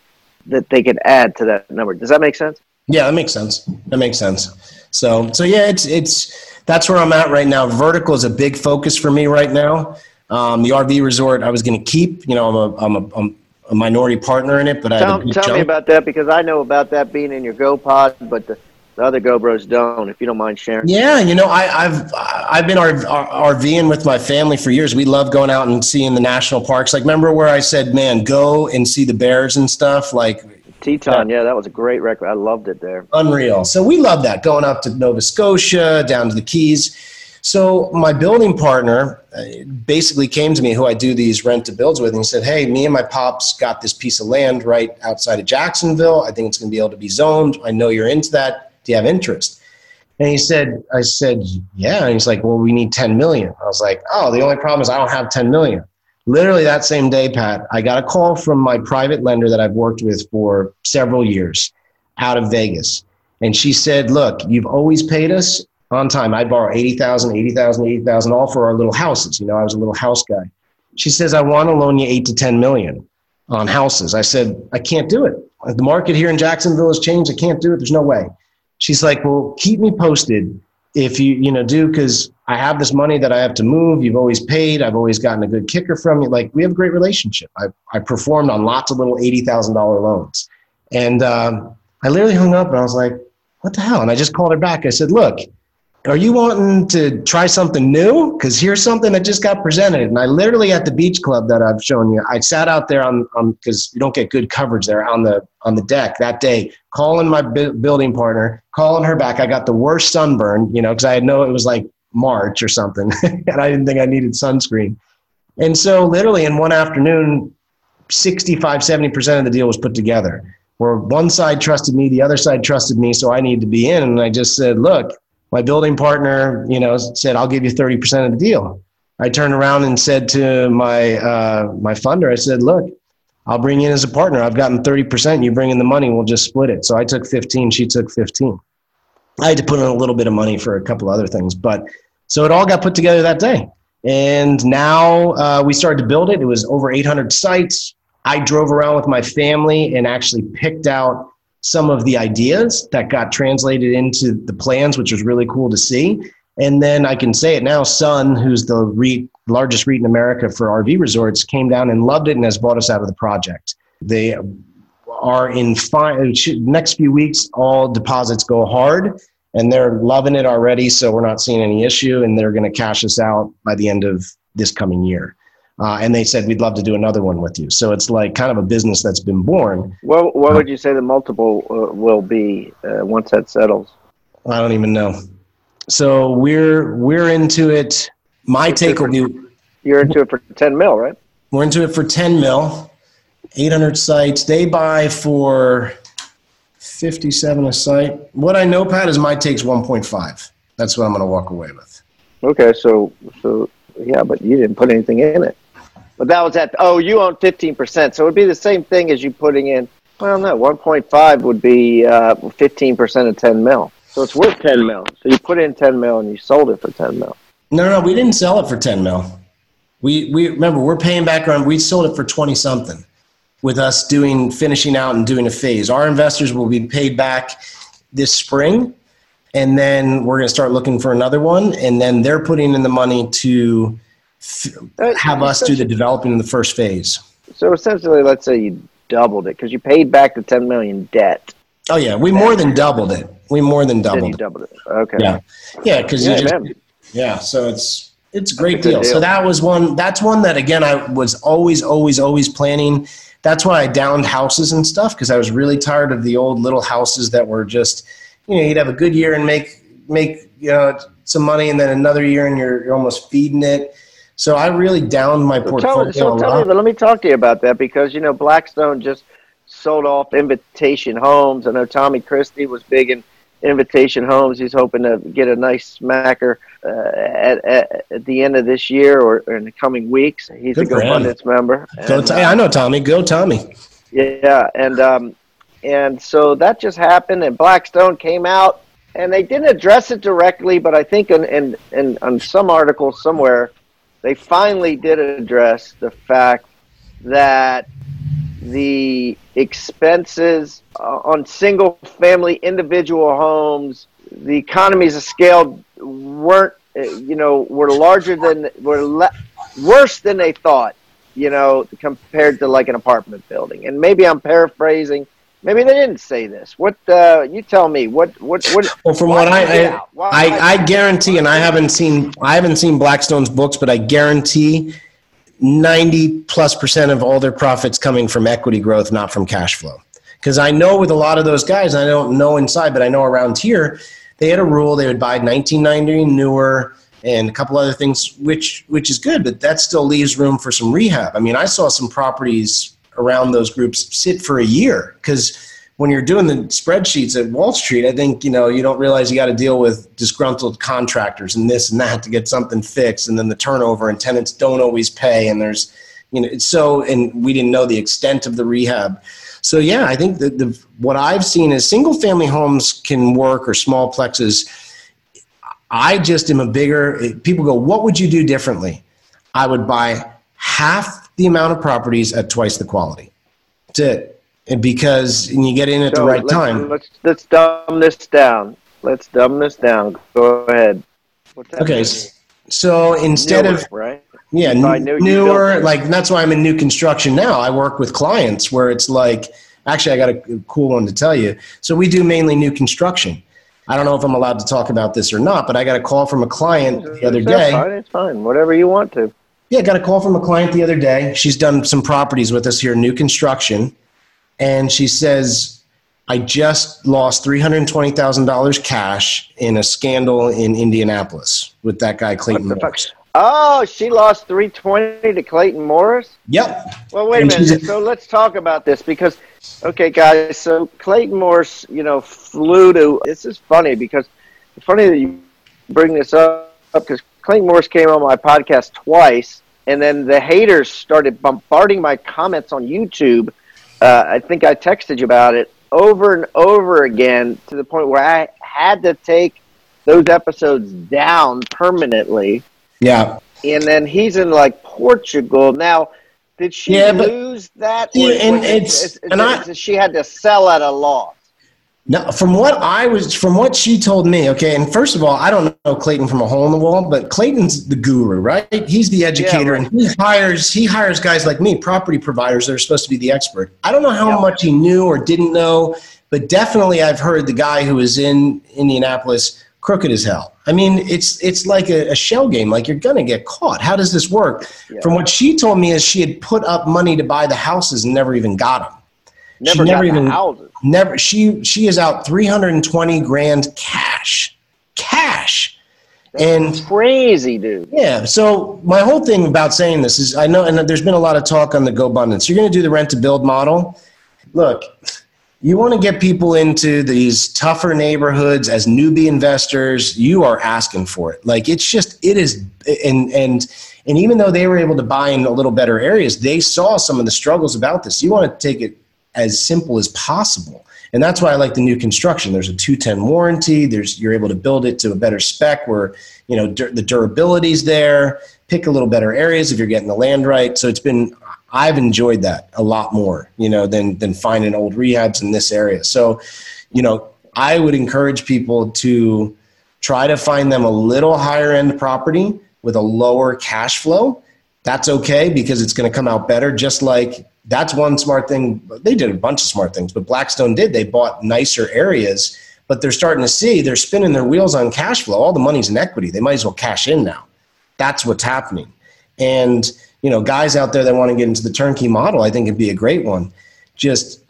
that they could add to that number. Does that make sense? Yeah, that makes sense. That makes sense. So, so yeah, it's it's that's where I'm at right now. Vertical is a big focus for me right now. Um, the RV resort I was going to keep. You know, I'm a I'm a, I'm a minority partner in it, but I had Tell, a big tell me about that because I know about that being in your Go Pod, but the, the other GoBros don't. If you don't mind sharing. Yeah, you know, I, I've I've been RVing with my family for years. We love going out and seeing the national parks. Like, remember where I said, "Man, go and see the bears and stuff." Like, Teton, yeah, that was a great record. I loved it there. unreal. So we love that going up to Nova Scotia, down to the Keys. So my building partner uh, basically came to me, who I do these rent to builds with, and he said, "Hey, me and my pops got this piece of land right outside of Jacksonville. I think it's going to be able to be zoned. I know you're into that. Do you have interest?" And he said, "I said, yeah." And he's like, "Well, we need 10 million." I was like, "Oh, the only problem is I don't have 10 million." Literally that same day, Pat, I got a call from my private lender that I've worked with for several years out of Vegas. And she said, Look, you've always paid us on time. I'd borrow 80,000, 80,000, 80,000, all for our little houses. You know, I was a little house guy. She says, I want to loan you eight to 10 million on houses. I said, I can't do it. The market here in Jacksonville has changed. I can't do it. There's no way. She's like, Well, keep me posted if you, you know, do, because I have this money that I have to move. You've always paid. I've always gotten a good kicker from you. Like, we have a great relationship. I, I performed on lots of little $80,000 loans. And um, I literally hung up and I was like, what the hell? And I just called her back. I said, look, are you wanting to try something new? Because here's something that just got presented. And I literally at the beach club that I've shown you, I sat out there on because you don't get good coverage there on the on the deck that day, calling my bu- building partner, calling her back. I got the worst sunburn, you know, because I know it was like March or something, and I didn't think I needed sunscreen. And so literally in one afternoon, 65, 70% of the deal was put together. Where one side trusted me, the other side trusted me, so I need to be in. And I just said, look, my building partner, you know, said, I'll give you 30% of the deal. I turned around and said to my, uh, my funder, I said, look, I'll bring you in as a partner. I've gotten 30%. You bring in the money, we'll just split it. So I took 15, she took 15. I had to put in a little bit of money for a couple other things, but so it all got put together that day. And now uh, we started to build it. It was over 800 sites. I drove around with my family and actually picked out some of the ideas that got translated into the plans, which was really cool to see. And then I can say it now, Sun, who's the largest REIT in America for RV resorts, came down and loved it and has bought us out of the project. They are in fine, next few weeks, all deposits go hard and they're loving it already. So we're not seeing any issue and they're going to cash us out by the end of this coming year. Uh, and they said we'd love to do another one with you. So it's like kind of a business that's been born. What what would you say the multiple uh, will be uh, once that settles? I don't even know. So we're we're into it. My take will be You're into it for ten mil, right? we're into it for 10 mil, 800 sites. They buy for 57 a site. What I know, Pat, is my take's 1.5. That's what I'm going to walk away with. Okay, so so yeah, but you didn't put anything in it. But that was at oh, you own fifteen percent, so it'd be the same thing as you putting in. Well, no, one point five would be uh, fifteen percent of ten mil, so it's worth ten mil. So you put in ten mil and you sold it for ten mil. No, no, we didn't sell it for 10 mil. We we remember we're paying back on. We sold it for 20 something, with us doing finishing out and doing a phase. Our investors will be paid back this spring, and then we're going to start looking for another one. And then they're putting in the money to have us do the developing in the first phase. So essentially, let's say you doubled it because you paid back the ten million debt. Oh yeah, we more than doubled it. We more than Then you doubled. it. doubled. Okay. Yeah, yeah, because Yeah, you just man. yeah. So it's it's a great a good deal. So that was one. That's one that again I was always always always planning. That's why I downed houses and stuff because I was really tired of the old little houses that were just you know you'd have a good year and make make you know some money and then another year and you're, you're almost feeding it. So I really downed my So portfolio. tell, so tell me, let me talk to you about that because you know Blackstone just sold off Invitation Homes. I know Tommy Christie was big in Invitation Homes. He's hoping to get a nice smacker uh, at, at at the end of this year or, or in the coming weeks. He's Good a. Member. Go And, T- uh, I know Tommy. Go Tommy. yeah, and um, and so that just happened, and Blackstone came out, and they didn't address it directly, but I think in in, in on some article somewhere, they finally did address the fact that the expenses on single family individual homes, the economies of scale weren't, you know, were larger than, were le- worse than they thought, you know, compared to like an apartment building. And maybe I'm paraphrasing. Maybe they didn't say this. What, uh, you tell me, what, what, what, Well, from what I I, I, I guarantee, and I haven't seen I haven't seen Blackstone's books, but I guarantee ninety plus percent of all their profits coming from equity growth, not from cash flow. Because I know with a lot of those guys, I don't know inside, but I know around here, they had a rule they would buy 1990 newer and a couple other things, which which is good, but that still leaves room for some rehab. I mean, I saw some properties around those groups sit for a year because when you're doing the spreadsheets at Wall Street, I think you know you don't realize you got to deal with disgruntled contractors and this and that to get something fixed, and then the turnover and tenants don't always pay, and there's you know it's so and we didn't know the extent of the rehab. So yeah, I think that the what I've seen is single family homes can work or small plexes. I just am a bigger. People go, what would you do differently? I would buy half the amount of properties at twice the quality. That's it. And because and you get in at the right let's, time. Let's let's dumb this down. Let's dumb this down. Go ahead. Okay, mean? so instead Newer, of right. yeah, You buy n- new, you newer like that's why I'm in new construction now. I work with clients where it's like actually I got a cool one to tell you. So we do mainly new construction. I don't know if I'm allowed to talk about this or not, but I got a call from a client the other day. fine. It's fine. Whatever you want to. Yeah, got a call from a client the other day. She's done some properties with us here, new construction. And she says, I just lost $320,000 cash in a scandal in Indianapolis with that guy, Clayton What the fuck? Morris. Oh, she lost three twenty to Clayton Morris. Yep. Well, wait a minute. So let's talk about this because, okay, guys. So Clayton Morris, you know, flew to. This is funny because it's funny that you bring this up because Clayton Morris came on my podcast twice, and then the haters started bombarding my comments on YouTube. Uh, I think I texted you about it over and over again to the point where I had to take those episodes down permanently Yeah. and then he's in like Portugal now. Did she Yeah, but- lose that? Yeah, and it's- is- is- and I- she had to sell at a loss. Now, from what I was, from what she told me, okay, and first of all, I don't know Clayton from a hole in the wall, but Clayton's the guru, right? He's the educator, right. and he hires he hires guys like me, property providers that are supposed to be the expert. I don't know how Yeah. much he knew or didn't know, but definitely I've heard the guy who was in Indianapolis crooked as hell. I mean, it's it's like a, a shell game. Like you're gonna get caught. How does this work? Yeah. From what she told me, is she had put up money to buy the houses and never even got them. Never never even- houses. Never. She she is out three hundred and twenty grand cash, cash, and Crazy dude. yeah. So my whole thing about saying this is, I know, and there's been a lot of talk on the GoBundance. You're going to do the rent to build model. Look, you want to get people into these tougher neighborhoods as newbie investors. You are asking for it. Like it's just it is, and and and even though they were able to buy in a little better areas, they saw some of the struggles about this. You want to take it as simple as possible. And that's why I like the new construction. There's a 210 warranty. There's you're able to build it to a better spec where you know dur- the durability's there. Pick a little better areas if you're getting the land right. So it's been I've enjoyed that a lot more, you know, than than finding old rehabs in this area. So, you know, I would encourage people to try to find them a little higher end property with a lower cash flow. That's okay because it's going to come out better. Just like that's one smart thing. They did a bunch of smart things, but Blackstone did. They bought nicer areas, but they're starting to see they're spinning their wheels on cash flow. All the money's in equity. They might as well cash in now. That's what's happening. And you know, guys out there that want to get into the turnkey model, I think it'd be a great one. Just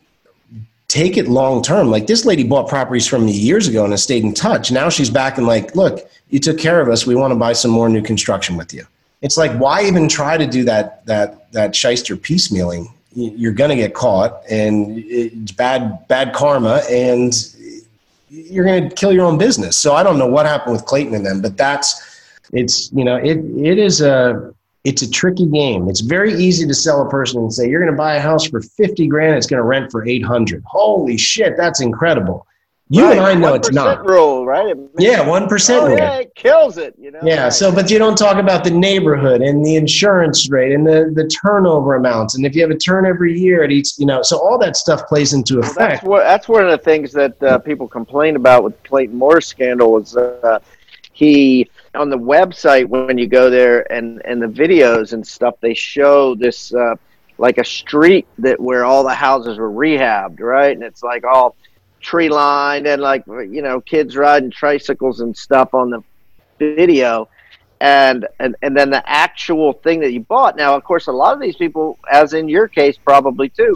take it long term. Like this lady bought properties from me years ago and has stayed in touch. Now she's back and like, look, you took care of us. We want to buy some more new construction with you. It's like, why even try to do that that that shyster piecemealing? You're going to get caught, and it's bad bad karma, and you're going to kill your own business. So I don't know what happened with Clayton and them, but that's it's you know it it is a it's a tricky game. It's very easy to sell a person and say, you're going to buy a house for 50 grand. It's going to rent for 800. Holy shit. That's incredible. You right. and I know it's not. rule, right? yeah, 1% oh, rule. Yeah, it kills it, you know. Yeah, right. so but you don't talk about the neighborhood and the insurance rate and the, the turnover amounts and if you have a turn every year at each, you know, so all that stuff plays into well, effect. That's, what, that's one of the things that uh, people complain about with Clayton Morris' scandal was uh, he on the website when you go there and and the videos and stuff they show this uh, like a street that where all the houses were rehabbed right and it's like all tree line and like you know kids riding tricycles and stuff on the video and and and then the actual thing that you bought now of course a lot of these people as in your case probably too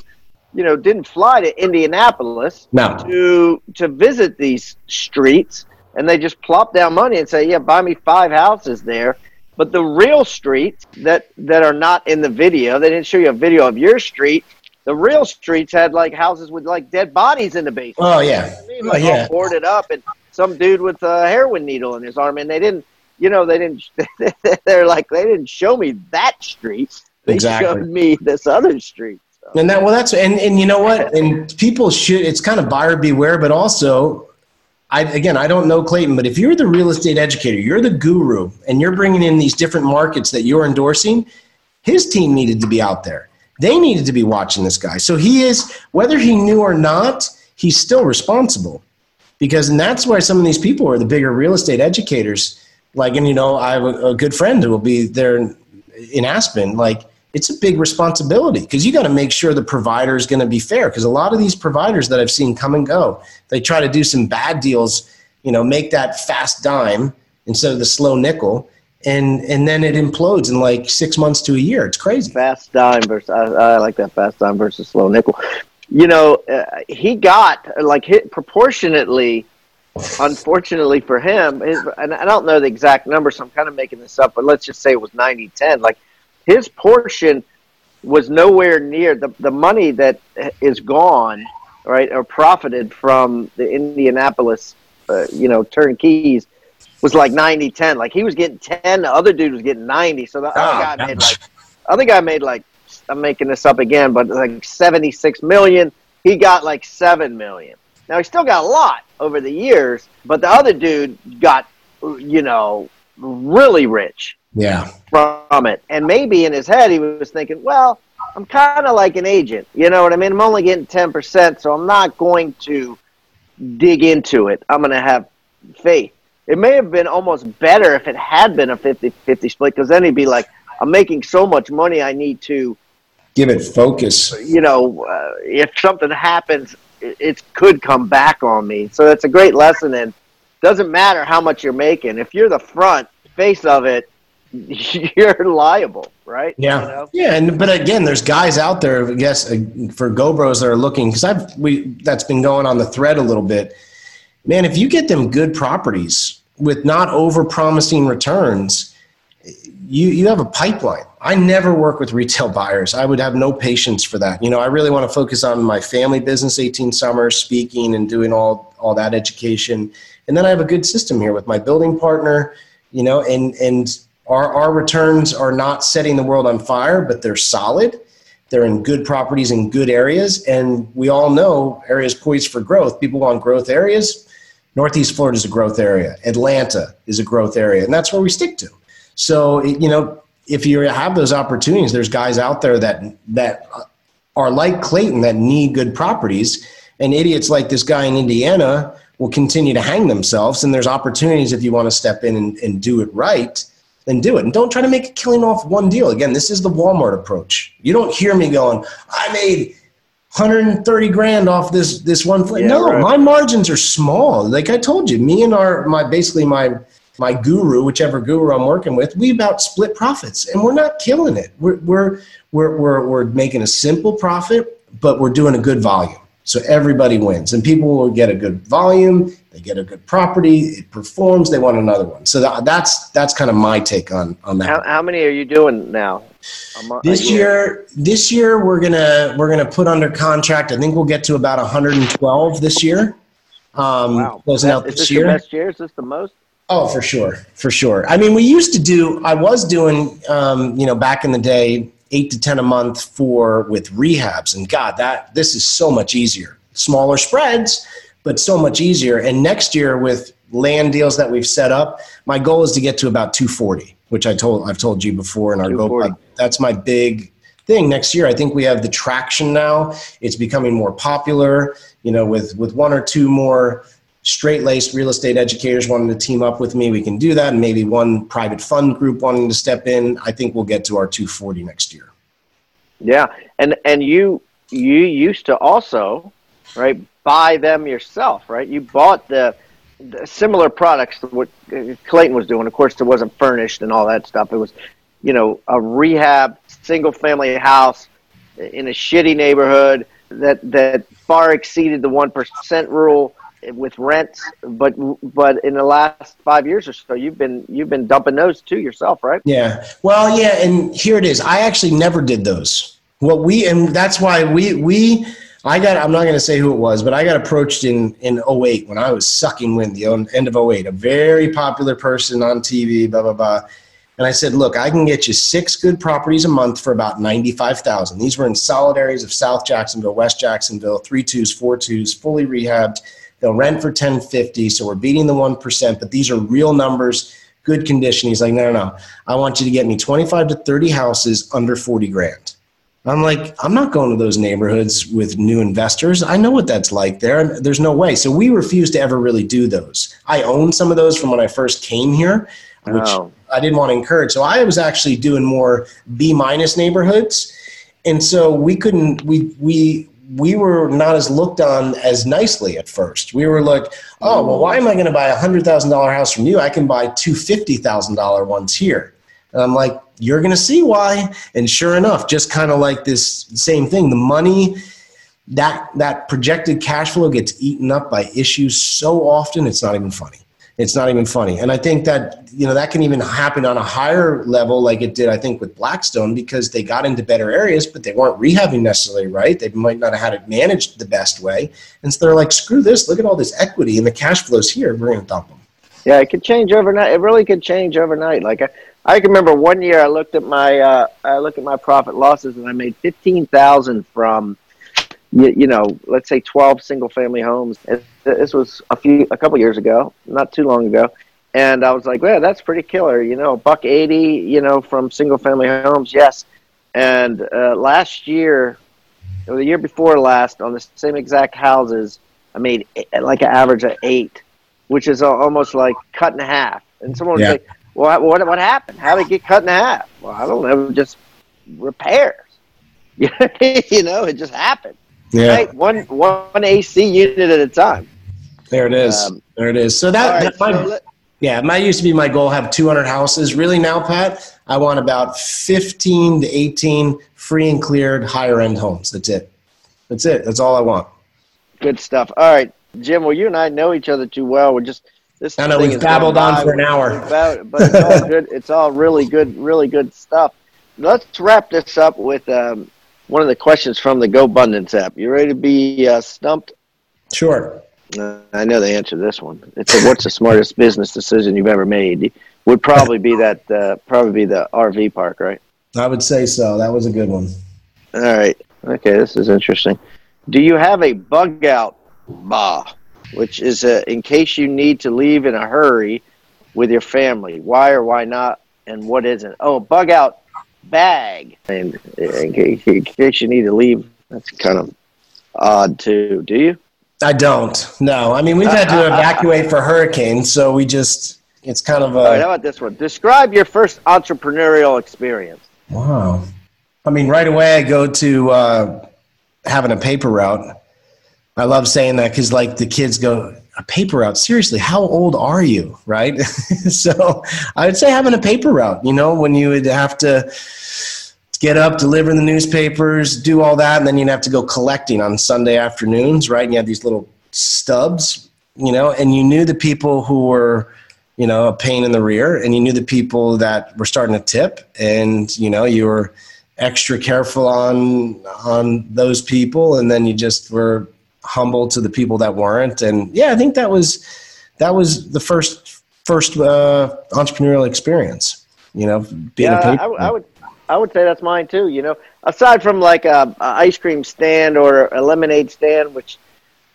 you know didn't fly to Indianapolis no. to to visit these streets and they just plop down money and say, "Yeah, buy me five houses there." But the real streets that that are not in the video, they didn't show you a video of your street. The real streets had like houses with like dead bodies in the basement. Oh yeah, I mean, oh, yeah. all boarded up, and some dude with a heroin needle in his arm, and they didn't. You know, they didn't. They're like they didn't show me that street. They Exactly. showed me this other street. So. And that well, that's and and you know what? And people should. It's kind of buyer beware, but also, I again, I don't know Clayton, but if you're the real estate educator, you're the guru, and you're bringing in these different markets that you're endorsing. His team needed to be out there. They needed to be watching this guy. So he is, whether he knew or not, he's still responsible. Because and that's why some of these people are the bigger real estate educators. Like, and you know, I have a, a good friend who will be there in, in Aspen. Like, it's a big responsibility because you got to make sure the provider is going to be fair. Because a lot of these providers that I've seen come and go, they try to do some bad deals, you know, make that fast dime instead of the slow nickel, and and then it implodes in like six months to a year. It's crazy. Fast dime versus I, I like that fast dime versus slow nickel. You know, uh, he got like hit proportionately. Unfortunately for him, his, and I don't know the exact number, so I'm kind of making this up, but let's just say it was 90 10. Like his portion was nowhere near the, the money that is gone, right, or profited from the Indianapolis, uh, you know, turnkeys was like 90 10. Like he was getting 10, the other dude was getting 90. So the other Ah, guy made like, other guy made like, I'm making this up again, but like 76 million. He got like 7 million. Now he still got a lot over the years, but the other dude got, you know, really rich Yeah. from it. And maybe in his head he was thinking, well, I'm kind of like an agent. You know what I mean? I'm only getting 10%, so I'm not going to dig into it. I'm going to have faith. It may have been almost better if it had been a 50 50 split because then he'd be like, I'm making so much money, I need to, Give it focus. you know, uh, if something happens, it, it could come back on me. So that's a great lesson. And doesn't matter how much you're making. If you're the front face of it, you're liable, right? Yeah, You know? yeah, and but again, there's guys out there. I guess uh, for GoBros that are looking because I've we that's been going on the thread a little bit. Man, if you get them good properties with not over promising returns, you you have a pipeline. I never work with retail buyers. I would have no patience for that. You know, I really want to focus on my family business, 18 summers, speaking and doing all all that education. And then I have a good system here with my building partner, you know, and and our our returns are not setting the world on fire, but they're solid. They're in good properties in good areas, and we all know areas poised for growth. People want growth areas. Northeast Florida is a growth area. Atlanta is a growth area, and that's where we stick to. So, you know, if you have those opportunities, there's guys out there that that are like Clayton that need good properties, and idiots like this guy in Indiana will continue to hang themselves. And there's opportunities if you want to step in and, and do it right. then do it. And don't try to make a killing off one deal. Again, this is the Walmart approach. You don't hear me going, I made 130 grand off this this one fl-. Yeah, no right. my margins are small like i told you me and our my basically my my guru whichever guru i'm working with we about split profits and we're not killing it we're we're we're we're, we're making a simple profit but we're doing a good volume so everybody wins and people will get a good volume they get a good property it performs they want another one so that, that's that's kind of my take on on that How, how many are you doing now? A this year, this year we're gonna we're gonna put under contract. I think we'll get to about 112 this year. Um, Wow. Closing out Is this this year. your best year? Is this the most? Oh, for sure, for sure. I mean, we used to do. I was doing, um, you know, back in the day, eight to ten a month for with rehabs, and God, that this is so much easier. Smaller spreads, but so much easier. And next year, with land deals that we've set up, my goal is to get to about 240, which I told I've told you before, in our goal. That's my big thing next year. I think we have the traction now. It's becoming more popular. You know, with with one or two more straight laced real estate educators wanting to team up with me, we can do that. And maybe one private fund group wanting to step in. I think we'll get to our 240 next year. Yeah, and and you you used to also right buy them yourself, right? You bought the similar products to what uh, Clayton was doing. Of course, it wasn't furnished and all that stuff. It was, you know, a rehab single family house in a shitty neighborhood that that far exceeded the one percent rule with rents. But but in the last five years or so, you've been you've been dumping those too yourself, right? Yeah. Well, yeah, and here it is. I actually never did those. What we and that's why we we I got I'm not going to say who it was, but I got approached in in 08 when I was sucking wind the end of 08, a very popular person on TV, blah blah blah. And I said, "Look, I can get you six good properties a month for about 95,000. These were in solid areas of South Jacksonville, West Jacksonville, three twos, four twos, fully rehabbed. They'll rent for 1050, so we're beating the 1%, but these are real numbers, good condition." He's like, "No, no, no. I want you to get me 25 to 30 houses under 40 grand." I'm like, I'm not going to those neighborhoods with new investors. I know what that's like there. There's no way. So we refuse to ever really do those. I own some of those from when I first came here, which Oh. I didn't want to encourage. So I was actually doing more B minus neighborhoods. And so we couldn't, we, we, we were not as looked on as nicely at first. We were like, oh, well, why am I going to buy a hundred thousand dollar house from you? I can buy two fifty thousand dollar ones here. And I'm like, you're going to see why. And sure enough, just kind of like this same thing, the money, that, that projected cash flow gets eaten up by issues so often, it's not even funny. It's not even funny. And I think that, you know, that can even happen on a higher level, like it did, I think, with Blackstone, because they got into better areas, but they weren't rehabbing necessarily right. They might not have had it managed the best way. And so they're like, screw this, look at all this equity and the cash flows here. We're going to dump them. Yeah, it could change overnight. It really could change overnight. Like I, I can remember one year I looked at my uh, I looked at my profit losses and I made fifteen thousand from, you, you know, let's say twelve single family homes. This was a few a couple years ago, not too long ago, and I was like, well, that's pretty killer. You know, buck eighty, you know, from single family homes, yes. And uh, last year, or the year before last, on the same exact houses, I made eh, like an average of eight which is almost like cut in half. And someone would Yeah. say, well, what, what happened? How did it get cut in half? Well, I don't know, just repairs. you know, it just happened. Yeah. Right? One, one AC unit at a time. There it is. Um, there it is. So that, All right, that might, so let- yeah, that used to be my goal. Have 200 houses. Really now, Pat, I want about 15 to 18 free and cleared higher end homes. That's it. That's it. That's all I want. good stuff. All right, Jim, well, you and I know each other too well. We're just, this I know we've babbled on for an hour. About, but it's all good. It's all really good, really good stuff. Let's wrap this up with um, one of the questions from the GoBundance app. You ready to be uh, stumped? Sure. Uh, I know the answer to this one. It's a, what's the smartest business decision you've ever made? Would probably be that uh, probably be the RV park, right? I would say so. That was a good one. All right. Okay, this is interesting. Do you have a bug out bah, which is uh in case you need to leave in a hurry with your family? Why or why not? And what isn't? Oh, bug out bag. And in case, in case you need to leave, that's kind of odd too. Do you? I don't. No. I mean, we've had to evacuate for hurricanes, so we just it's kind of a. Right, how about this one? Describe your first entrepreneurial experience. Wow. I mean, right away I go to uh, having a paper route. I love saying that because, like, the kids go, a paper route? Seriously, how old are you? Right? so I would say having a paper route, you know, when you would have to get up, deliver the newspapers, do all that, and then you'd have to go collecting on Sunday afternoons, right? And you had these little stubs, you know, and you knew the people who were you know, a pain in the rear, and you knew the people that were starting to tip, and you know, you were extra careful on on those people, and then you just were humble to the people that weren't. And yeah, I think that was that was the first first uh, entrepreneurial experience. You know, being yeah, a paper. I, I would I would say that's mine too. You know, aside from like a, a ice cream stand or a lemonade stand, which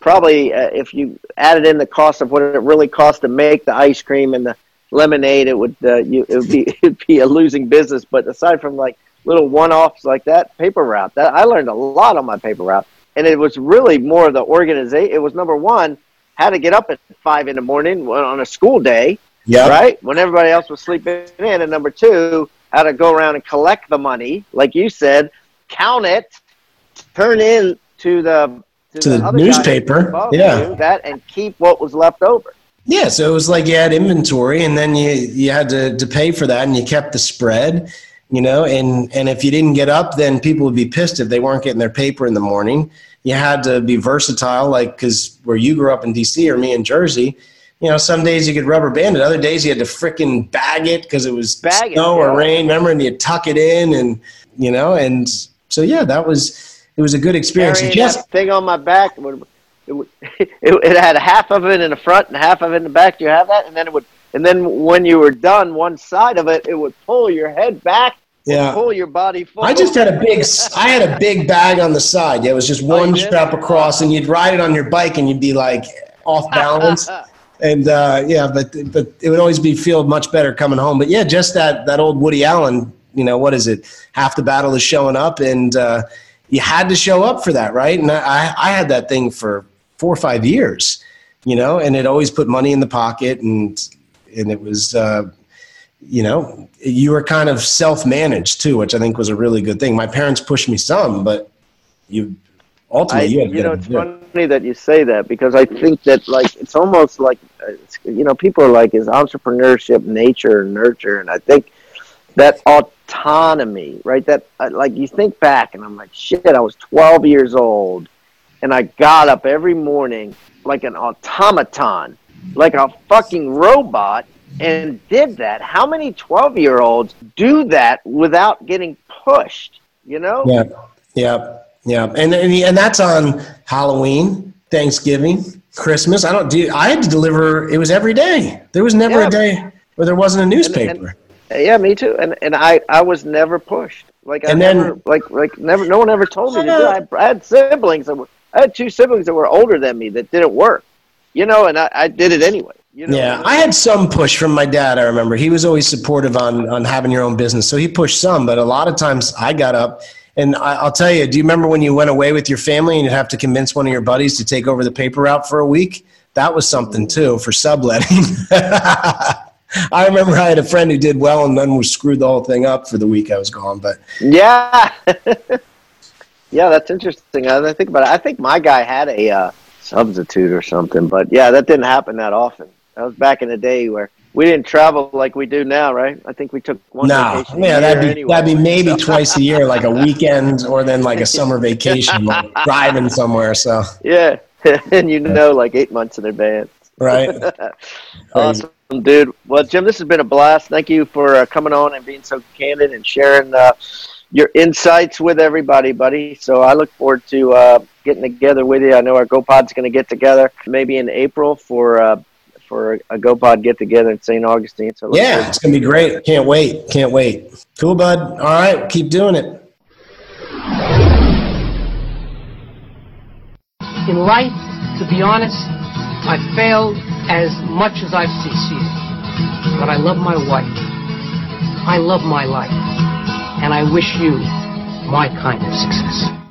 probably uh, if you added in the cost of what it really costs to make the ice cream and the lemonade, it would uh, you, it would be it'd be a losing business. But aside from like little one-offs like that, paper route, that I learned a lot on my paper route, and it was really more the organization. It was number one, how to get up at five in the morning on a school day, yeah, right when everybody else was sleeping in, and number two, how to go around and collect the money, like you said, count it, turn in to the to the other newspaper, yeah. that and keep what was left over. Yeah, so it was like you had inventory, and then you you had to to pay for that, and you kept the spread, you know. And and if you didn't get up, then people would be pissed if they weren't getting their paper in the morning. You had to be versatile, like because where you grew up in D.C. or me in Jersey, you know, some days you could rubber band it, other days you had to fricking bag it because it was Bag it, snow or rain. Remember, and you tuck it in, and you know, and so yeah, that was it was a good experience. Carrying Just that thing on my back would it, it, it had half of it in the front and half of it in the back. Do you have that? And then it would, and then when you were done, one side of it, it would pull your head back, yeah, pull your body forward. I just had a big, I had a big bag on the side. Yeah, it was just Oh, one did? strap across, and you'd ride it on your bike, and you'd be like off balance. and uh, yeah, but but it would always be feel much better coming home. But yeah, just that that old Woody Allen. You know what is it? Half the battle is showing up, and uh, you had to show up for that, right? And I I had that thing for four or five years, you know, and it always put money in the pocket, and and it was. Uh, you know, you were kind of self-managed too, which I think was a really good thing. My parents pushed me some, but you I, ultimately you had to you know, it's it to do it. funny that you say that because I think that like it's almost like you know people are like is entrepreneurship nature or nurture, and I think that autonomy, right? That like you think back, and I'm like, shit, I was 12 years old, and I got up every morning like an automaton, like a fucking robot, and did that. How many 12 year olds do that without getting pushed? You know? Yeah, yeah, yeah, and and, and that's on Halloween, Thanksgiving, Christmas. I don't do. I had to deliver. It was every day. There was never Yeah. a day where there wasn't a newspaper. Yeah, me too. And and I I was never pushed. Like I And then- never like like never. No one ever told me to do. It. I, I had siblings that were. I had two siblings that were older than me that didn't work. You know, and I, I did it anyway. You know. Yeah, I had some push from my dad. I remember he was always supportive on on having your own business, so he pushed some. But a lot of times, I got up, and I, I'll tell you. Do you remember when you went away with your family and you'd have to convince one of your buddies to take over the paper route for a week? That was something too for subletting. I remember I had a friend who did well and then was screwed the whole thing up for the week I was gone. But Yeah. yeah, that's interesting. I I think about it. I think my guy had a uh, substitute or something, but yeah, that didn't happen that often. That was back in the day where we didn't travel like we do now, right? I think we took one no, vacation. a yeah, year that'd be anyway. that'd be maybe twice a year, like a weekend or then like a summer vacation, like driving somewhere. So Yeah, and you know, like eight months in advance. right. Awesome, dude. Well, Jim, this has been a blast. Thank you for uh, coming on and being so candid and sharing uh, your insights with everybody, buddy. So I look forward to uh, getting together with you. I know our GoPod's going to get together maybe in April for uh, for a GoPod get together in St. Augustine. So Yeah, forward- it's gonna be great. Can't wait. Can't wait. Cool, bud. All right, keep doing it. In life, to be honest, I failed as much as I've succeeded. But I love my wife. I love my life. And I wish you my kind of success.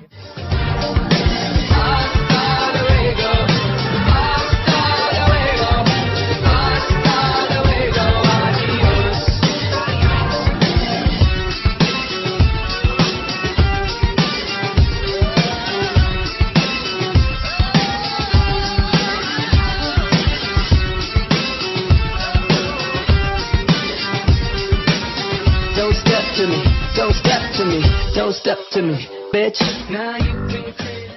Step to me, bitch. Now you can